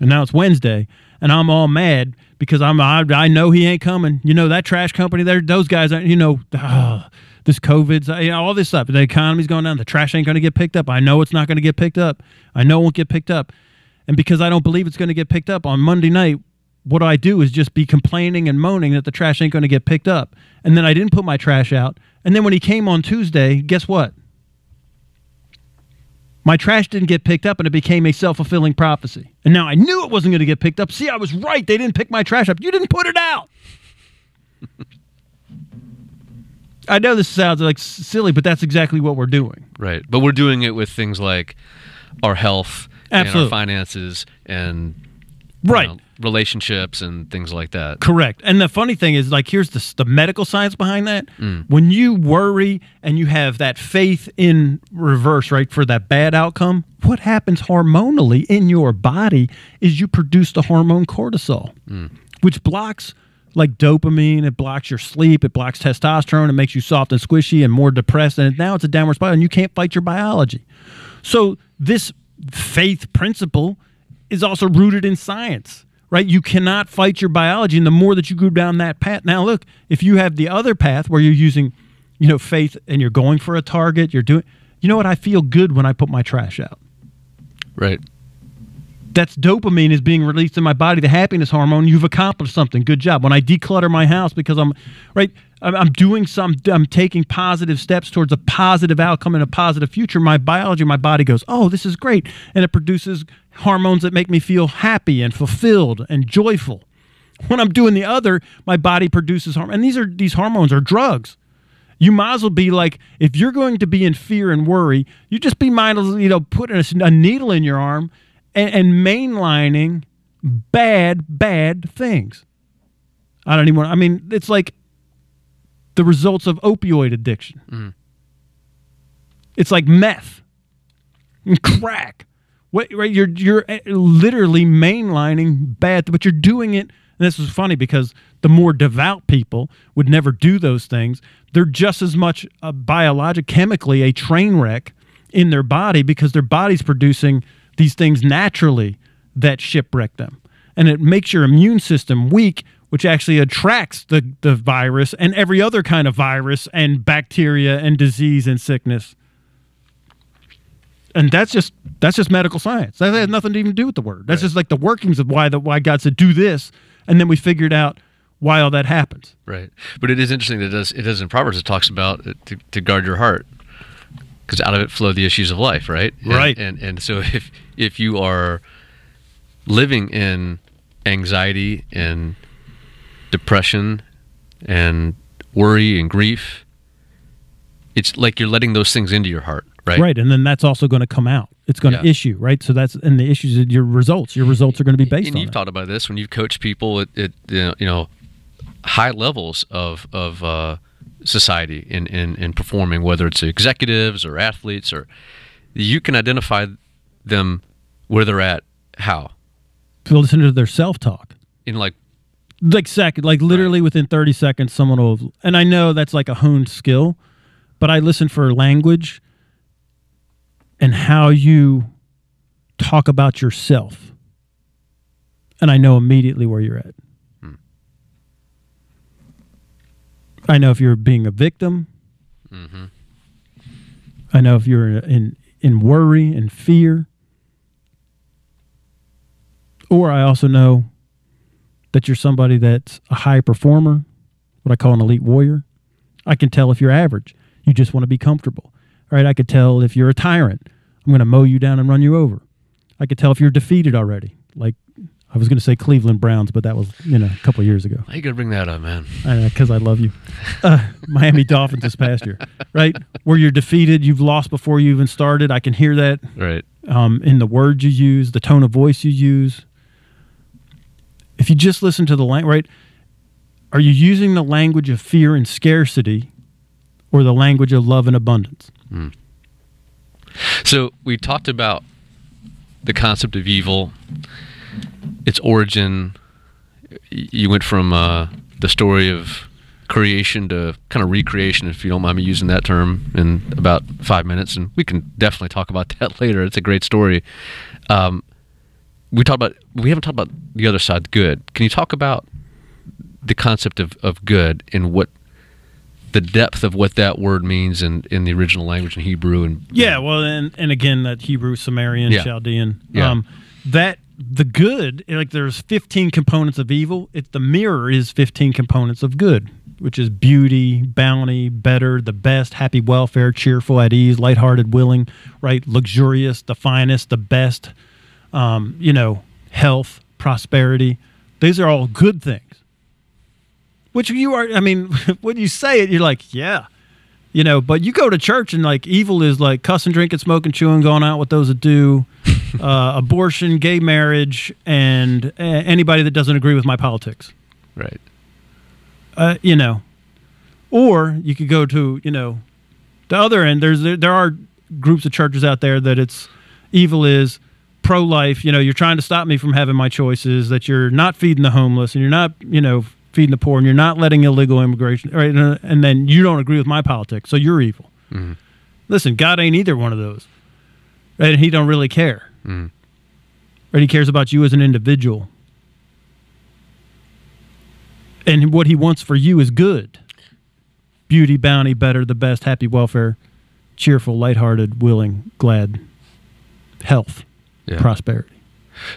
and now it's Wednesday, and I'm all mad because I'm I, I know he ain't coming. You know that trash company there, those guys. You know, ah, this COVID's you know, all this stuff. The economy's going down. The trash ain't going to get picked up. I know it's not going to get picked up. I know it won't get picked up. And because I don't believe it's going to get picked up on Monday night, what I do is just be complaining and moaning that the trash ain't going to get picked up. And then I didn't put my trash out. And then when he came on Tuesday, guess what? My trash didn't get picked up and it became a self fulfilling prophecy. And now I knew it wasn't going to get picked up. See, I was right. They didn't pick my trash up. You didn't put it out. I know this sounds like silly, but that's exactly what we're doing. Right. But we're doing it with things like our health and Absolutely. our finances and Right. know, relationships and things like that. Correct. And the funny thing is, like, here's the, the medical science behind that. Mm. When you worry and you have that faith in reverse, right, for that bad outcome, what happens hormonally in your body is you produce the hormone cortisol, mm. which blocks like dopamine. It blocks your sleep. It blocks testosterone. It makes you soft and squishy and more depressed. And now it's a downward spiral, and you can't fight your biology. So this faith principle is also rooted in science, right? You cannot fight your biology, and the more that you go down that path. Now, look, if you have the other path where you're using, you know, faith and you're going for a target, you're doing, you know what? I feel good when I put my trash out. Right. That's dopamine is being released in my body, the happiness hormone. You've accomplished something. Good job. When I declutter my house because I'm right, I'm, doing some, I'm taking positive steps towards a positive outcome and a positive future. My biology, my body goes, oh, this is great, and it produces hormones that make me feel happy and fulfilled and joyful. When I'm doing the other, my body produces hormones, and these are these hormones are drugs. You might as well be like, if you're going to be in fear and worry, you just be mindful, you know, putting a, a needle in your arm and, and mainlining bad, bad things. I don't even I mean, it's like the results of opioid addiction. It's like meth crack. What, right? You're, you're eh, literally mainlining bad, but you're doing it. And this is funny because the more devout people would never do those things. They're just as much a biologic, chemically, a train wreck in their body because their body's producing these things naturally that shipwreck them. And it makes your immune system weak, which actually attracts the, the virus and every other kind of virus and bacteria and disease and sickness. And that's just that's just medical science. That has nothing to even do with the word. That's just like the workings of why the why God said do this, and then we figured out why all that happens. Right. But it is interesting that it does it does in Proverbs it talks about uh, to, to guard your heart. Because out of it flow the issues of life, right? And- Right. And and so if if you are living in anxiety and depression and worry and grief, it's like you're letting those things into your heart, right? Right, and then that's also going to come out. It's going to Yeah. issue, right? So that's and the issues your results. Your results are going to be based and you've that. talked about this when you've coached people at, at you know, you know high levels of of uh, society in, in in performing, whether it's executives or athletes, or you can identify them where they're at. How to listen to their self talk. in like like second like literally within 30 seconds someone will and i know that's like a honed skill but i listen for language and how you talk about yourself. And i know immediately where you're at. Hmm. I know if you're being a victim. Mm-hmm. I know if you're in in worry and fear. Or I also know that you're somebody that's a high performer, what I call an elite warrior. I can tell if you're average. You just want to be comfortable. Right? I could tell if you're a tyrant. I'm going to mow you down and run you over. I could tell if you're defeated already. Like I was going to say Cleveland Browns, but that was you know a couple of years ago. You gotta bring that up, man? Because I, love you. Uh, Miami Dolphins this past year, right? Where you're defeated, you've lost before you even started. I can hear that Right. um, in the words you use, the tone of voice you use. If you just listen to the language, right? Are you using the language of fear and scarcity or the language of love and abundance? So we talked about the concept of evil, its origin. You went from uh, the story of creation to kind of recreation, if you don't mind me using that term, in about five minutes, and we can definitely talk about that later. It's a great story. Um, we talked about we haven't talked about the other side, good. Can you talk about the concept of, of good and what the depth of what that word means in, in the original language in Hebrew and Yeah, well, and and again, that Hebrew, Sumerian, Yeah. Chaldean, Yeah. um, that the good, like there's 15 components of evil. It the mirror is 15 components of good, which is beauty, bounty, better, the best, happy, welfare, cheerful, at ease, lighthearted, willing, right, luxurious, the finest, the best, um, you know, health, prosperity. These are all good things. Which you are, I mean, when you say it, you're like, yeah, you know but you go to church and like evil is like cussing drinking smoking chewing going out with those that do uh, abortion gay marriage and uh, anybody that doesn't agree with my politics right. uh, you know or you could go to you know the other end there's there, there are groups of churches out there that it's evil is pro-life you know you're trying to stop me from having my choices that you're not feeding the homeless and you're not you know feeding the poor and you're not letting illegal immigration right and, uh, and then you don't agree with my politics so you're evil. Mhm. listen god ain't either one of those. Right and he don't really care. Mhm. right he cares about you as an individual. And what he wants for you is good. Beauty bounty better the best happy welfare cheerful lighthearted willing glad health Yeah. prosperity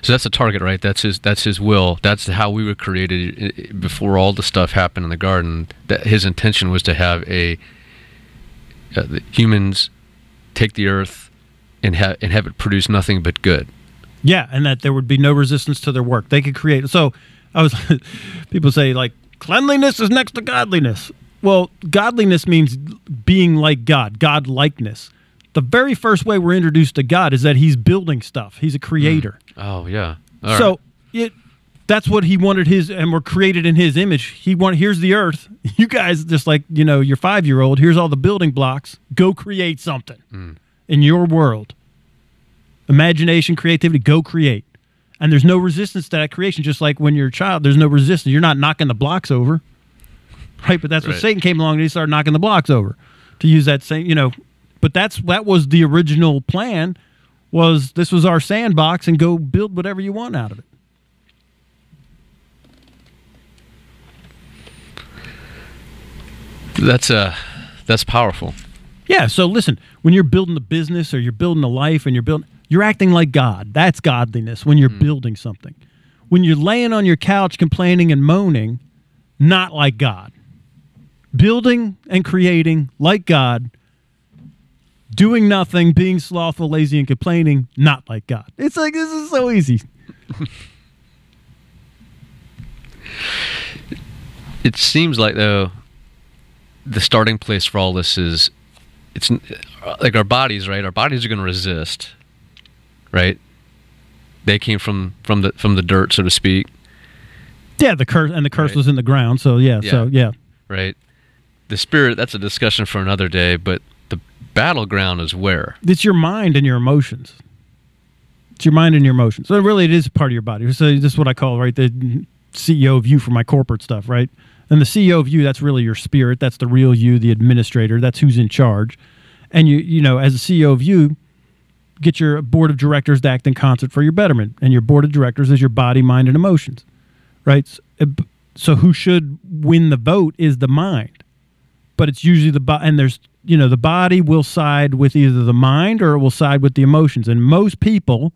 So that's the target, right? That's his. That's his will. That's how we were created before all the stuff happened in the garden. That his intention was to have a uh, the humans take the earth and have and have it produce nothing but good. Yeah, and that there would be no resistance to their work. They could create. So I was, people say like cleanliness is next to godliness. Well, godliness means being like God, God likeness. The very first way we're introduced to God is that He's building stuff. He's a mm. creator. Oh yeah. All so right. it that's what He wanted His, and we're created in His image. He want here's the earth. You guys just like you know your five year old. Here's all the building blocks. Go create something mm. in your world imagination, creativity, go create. And there's no resistance to that creation, just like when you're a child, there's no resistance. You're not knocking the blocks over. Right? But that's Right. Satan came along and he started knocking the blocks over to use that same, you know. But that's that was the original plan was this was our sandbox and go build whatever you want out of it. that's uh that's powerful. Yeah. So listen, when you're building a business or you're building a life and you're building, you're acting like God. That's godliness when you're building something. When you're laying on your couch complaining and moaning, not like God. Building and creating like God, doing nothing, being slothful, lazy, and complaining, not like God. It's like this is so easy. It seems like though the starting place for all this is it's uh, like our bodies, right? Our bodies are going to resist, right? They came from from the from the dirt, so to speak, Yeah, the curse and the curse Right. was in the ground. So yeah, so yeah. right? The spirit, that's a discussion for another day, but battleground is where? it's your mind and your emotions. It's your mind and your emotions. So really, it is part of your body. So this is what I call right the CEO of you for my corporate stuff, right? And the CEO of you, that's really your spirit. That's the real you, the administrator. That's who's in charge. And you, you know, as a CEO of you, get your board of directors to act in concert for your betterment. And your board of directors is your body, mind, and emotions, right? Uh, So who should win the vote is the mind but it's usually the body and there's you know the body will side with either the mind or it will side with the emotions and most people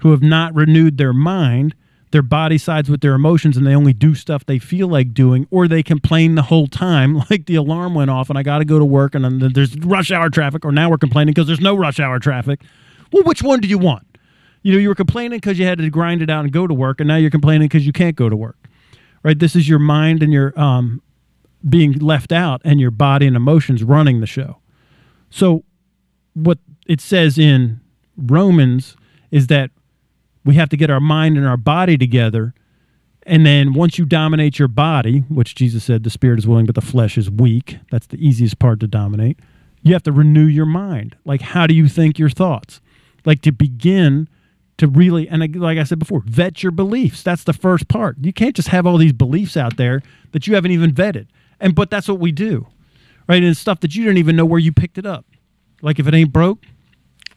who have not renewed their mind. Their body sides with their emotions and they only do stuff they feel like doing, or they complain the whole time, like the alarm went off and I got to go to work and then there's rush hour traffic, or now we're complaining because there's no rush hour traffic. Well, which one do you want? You know, you were complaining because you had to grind it out and go to work, and now you're complaining because you can't go to work. Right? This is your mind and your um, being left out, and your body and emotions running the show. So, what it says in Romans is that we have to get our mind and our body together. And then once you dominate your body, which Jesus said the spirit is willing, but the flesh is weak, that's the easiest part to dominate. You have to renew your mind. Like, how do you think your thoughts? Like, to begin to really, and like I said before, vet your beliefs. That's the first part. You can't just have all these beliefs out there that you haven't even vetted. And, but that's what we do, right? And stuff that you don't even know where you picked it up. Like, if it ain't broke,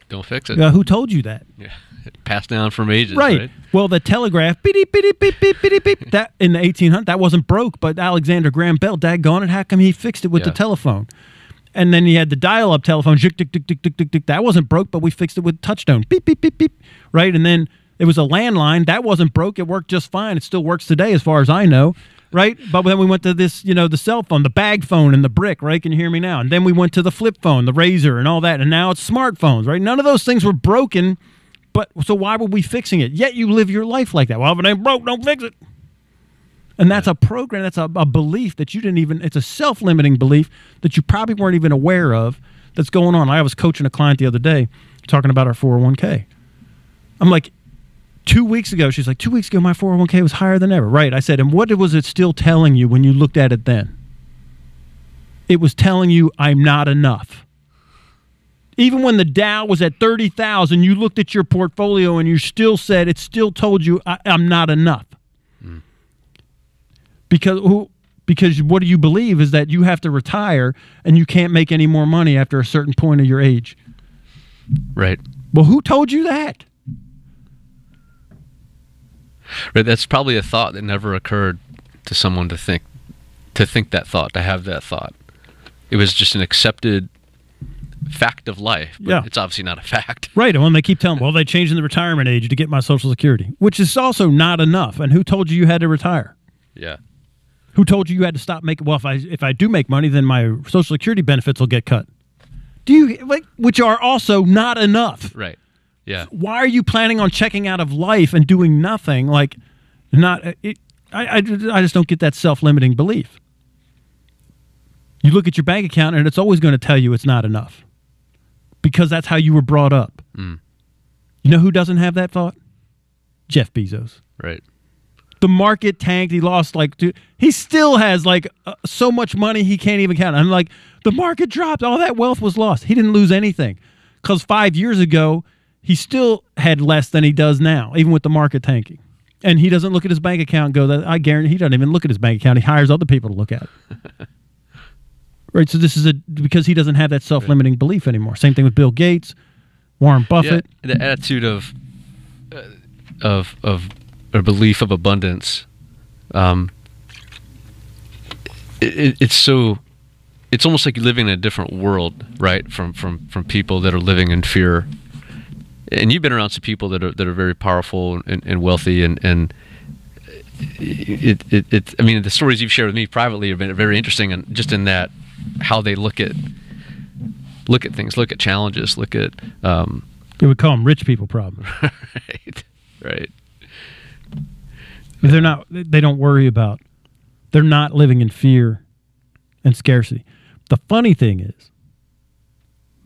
Don't fix it. uh, who told you that? Yeah. Passed down from ages. right. Right. Well, the telegraph, beep, beep, beep, beep, beep, beep, beep, that in the 1800s, that wasn't broke, but Alexander Graham Bell, daggone it, how come he fixed it with the telephone? And then he had the dial-up telephone, tick, tick, tick, tick, tick, tick, tick. That wasn't broke, but we fixed it with touch-tone, beep, beep, beep, beep. Right, and then it was a landline that wasn't broke. It worked just fine. It still works today, as far as I know. Right, but then we went to this, you know, the cell phone, the bag phone, and the brick. Right, can you hear me now? And then we went to the flip phone, the RAZR, and all that. And now it's smartphones. Right, none of those things were broken. But so why were we fixing it? Yet you live your life like that. Well, if it ain't broke, don't fix it. And that's a program, that's a, a belief that you didn't even, it's a self limiting belief that you probably weren't even aware of that's going on. I was coaching a client the other day talking about our 401k. I'm like, two weeks ago, she's like, two weeks ago, my 401k was higher than ever. Right. I said, and what was it still telling you when you looked at it then? It was telling you, I'm not enough. Even when the Dow was at 30,000, you looked at your portfolio and you still said, it still told you, I, I'm not enough hmm. because who because what do you believe is that you have to retire and you can't make any more money after a certain point of your age Right. well who told you that Right. That's probably a thought that never occurred to someone to think to think that thought, to have that thought. It was just an accepted fact of life. But Yeah. It's obviously not a fact. right and when they keep telling well they changing the retirement age to get my social security which is also not enough and who told you you had to retire Yeah. who told you you had to stop making well if i if i do make money then my social security benefits will get cut do you like which are also not enough Right. Yeah. why are you planning on checking out of life and doing nothing like not it, I, I, I just don't get that self-limiting belief you look at your bank account and it's always going to tell you it's not enough because that's how you were brought up Mm. you know who doesn't have that thought jeff bezos Right. the market tanked. He lost like two, he still has like uh, so much money he can't even count. I'm like the market dropped, all that wealth was lost. He didn't lose anything because five years ago he still had less than he does now, even with the market tanking. And he doesn't look at his bank account and go that I guarantee he doesn't even look at his bank account. He hires other people to look at it. right. So this is a because he doesn't have that self limiting belief anymore. Same thing with Bill Gates, Warren Buffett. Yeah, the attitude of uh, of of a belief of abundance. Um, it, it, it's so. It's almost like you're living in a different world, right? From from from people that are living in fear, and you've been around some people that are that are very powerful and, and wealthy, and and it, it it. I mean, the stories you've shared with me privately have been very interesting, and just in that how they look at look at things, look at challenges, look at um, They would call them rich people problems. right, right, They're not. They don't worry about. They're not living in fear and scarcity. The funny thing is,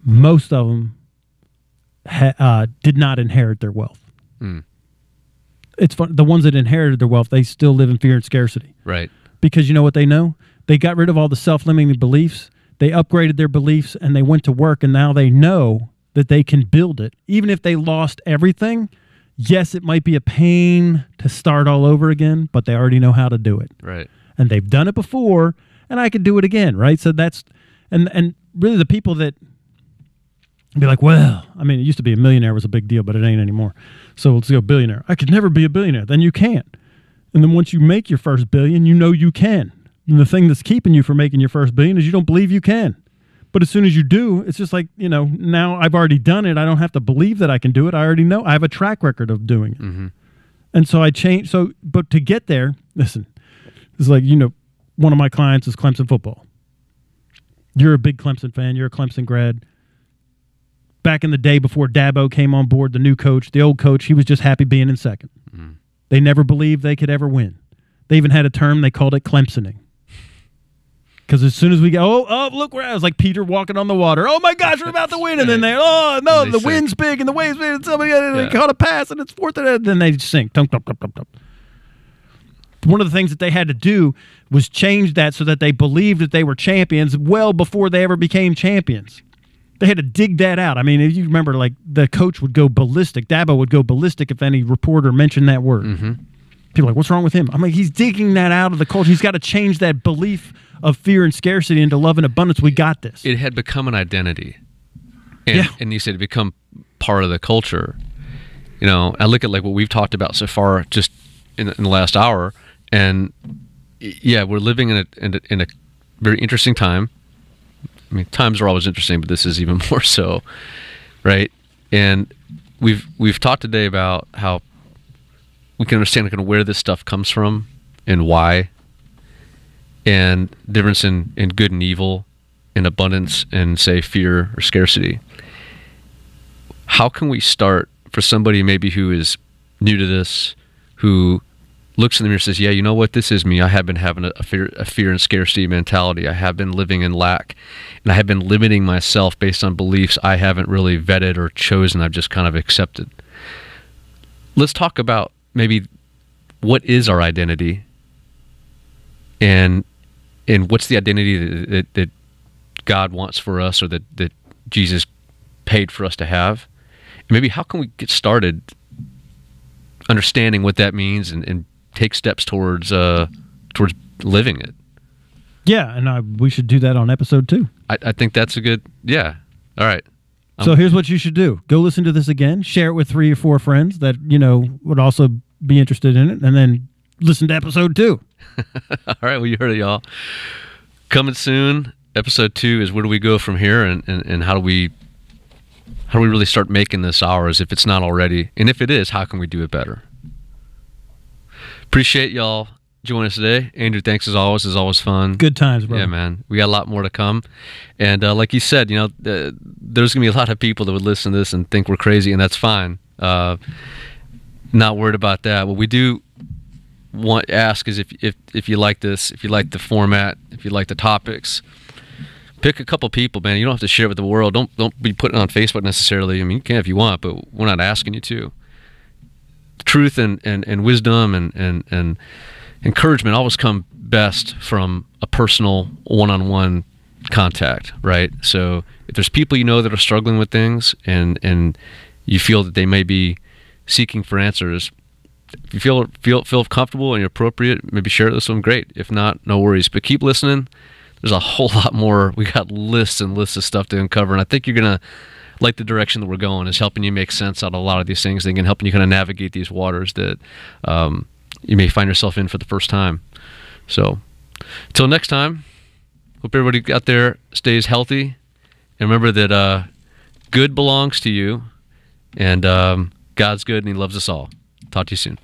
most of them ha, uh, did not inherit their wealth. Mm. It's fun. The ones that inherited their wealth, they still live in fear and scarcity right, because you know what they know? They got rid of all the self-limiting beliefs. They upgraded their beliefs and they went to work and now they know that they can build it even if they lost everything. Yes, it might be a pain to start all over again, but they already know how to do it. right, And they've done it before and I could do it again, right? So that's and and really the people that be like, well, I mean, it used to be a millionaire was a big deal, but it ain't anymore. So let's go billionaire. I could never be a billionaire. Then you can't. And then once you make your first billion, you know you can. And the thing that's keeping you from making your first billion is you don't believe you can. But as soon as you do, it's just like, you know, now I've already done it. I don't have to believe that I can do it. I already know. I have a track record of doing it. Mm-hmm. And so I changed. So, but to get there, listen, it's like, you know, one of my clients is Clemson football. You're a big Clemson fan. You're a Clemson grad. Back in the day before Dabo came on board, the new coach, the old coach, he was just happy being in 2nd mm-hmm. They never believed they could ever win. They even had a term, they called it Clemsoning. Because as soon as we go, oh, oh, look where I was like Peter walking on the water. Oh my gosh, we're about to win. And then they, oh no, they the sink. wind's big and the waves big and somebody they Yeah. caught a pass and it's fourth and then they sink. Dunk, dunk, dunk, dunk, dunk. One of the things that they had to do was change that so that they believed that they were champions well before they ever became champions. They had to dig that out. I mean, if you remember, like the coach would go ballistic. Dabo would go ballistic if any reporter mentioned that word. Mm-hmm. People are like, what's wrong with him? I'm like, he's digging that out of the culture. He's got to change that belief of fear and scarcity into love and abundance. We got this. it had become an identity and, Yeah. and you said it become part of the culture you know i look at like what we've talked about so far just in, in the last hour and yeah we're living in a, in a in a very interesting time i mean times are always interesting but this is even more so right and we've we've talked today about how we can understand kind of where this stuff comes from and why and difference in, in good and evil, in abundance and say fear or scarcity. How can we start for somebody maybe who is new to this, who looks in the mirror and says, "Yeah, you know what? This is me. I have been having a, a fear, a fear and scarcity mentality. I have been living in lack, and I have been limiting myself based on beliefs I haven't really vetted or chosen. I've just kind of accepted." Let's talk about maybe what is our identity and and what's the identity that, that, that God wants for us or that, that Jesus paid for us to have? And maybe how can we get started understanding what that means and, and take steps towards uh, towards living it? yeah, and I, we should do that on episode two. I, I think that's a good yeah. All right. So here's what you should do: go listen to this again, share it with three or four friends that you know would also be interested in it, and then listen to episode two. All right, well, you heard it, y'all. Coming soon. Episode two is where do we go from here, and, and, and how do we how do we really start making this ours if it's not already, and if it is, how can we do it better? Appreciate y'all joining us today, Andrew. Thanks as always. It's always fun. Good times, bro. Yeah, man. We got a lot more to come, and uh, like you said, you know, uh, there's gonna be a lot of people that would listen to this and think we're crazy, and that's fine. Uh, not worried about that. What we do want ask is if if if you like this, if you like the format, if you like the topics, pick a couple people, man. You don't have to share it with the world. Don't don't be putting it on Facebook necessarily. I mean, you can if you want, but we're not asking you to. Truth and, and, and wisdom and, and, and encouragement always come best from a personal one-on-one contact, right? So if there's people you know that are struggling with things and and you feel that they may be seeking for answers, if you feel feel feel comfortable and appropriate, maybe share this with them. Great. If not, no worries. But keep listening. There's a whole lot more. We got lists and lists of stuff to uncover, and I think you're gonna like the direction that we're going. Is helping you make sense out of a lot of these things. Can helping you kind of navigate these waters that um, you may find yourself in for the first time. So, until next time, hope everybody out there stays healthy, and remember that uh, good belongs to you, and um, God's good and He loves us all. Talk to you soon.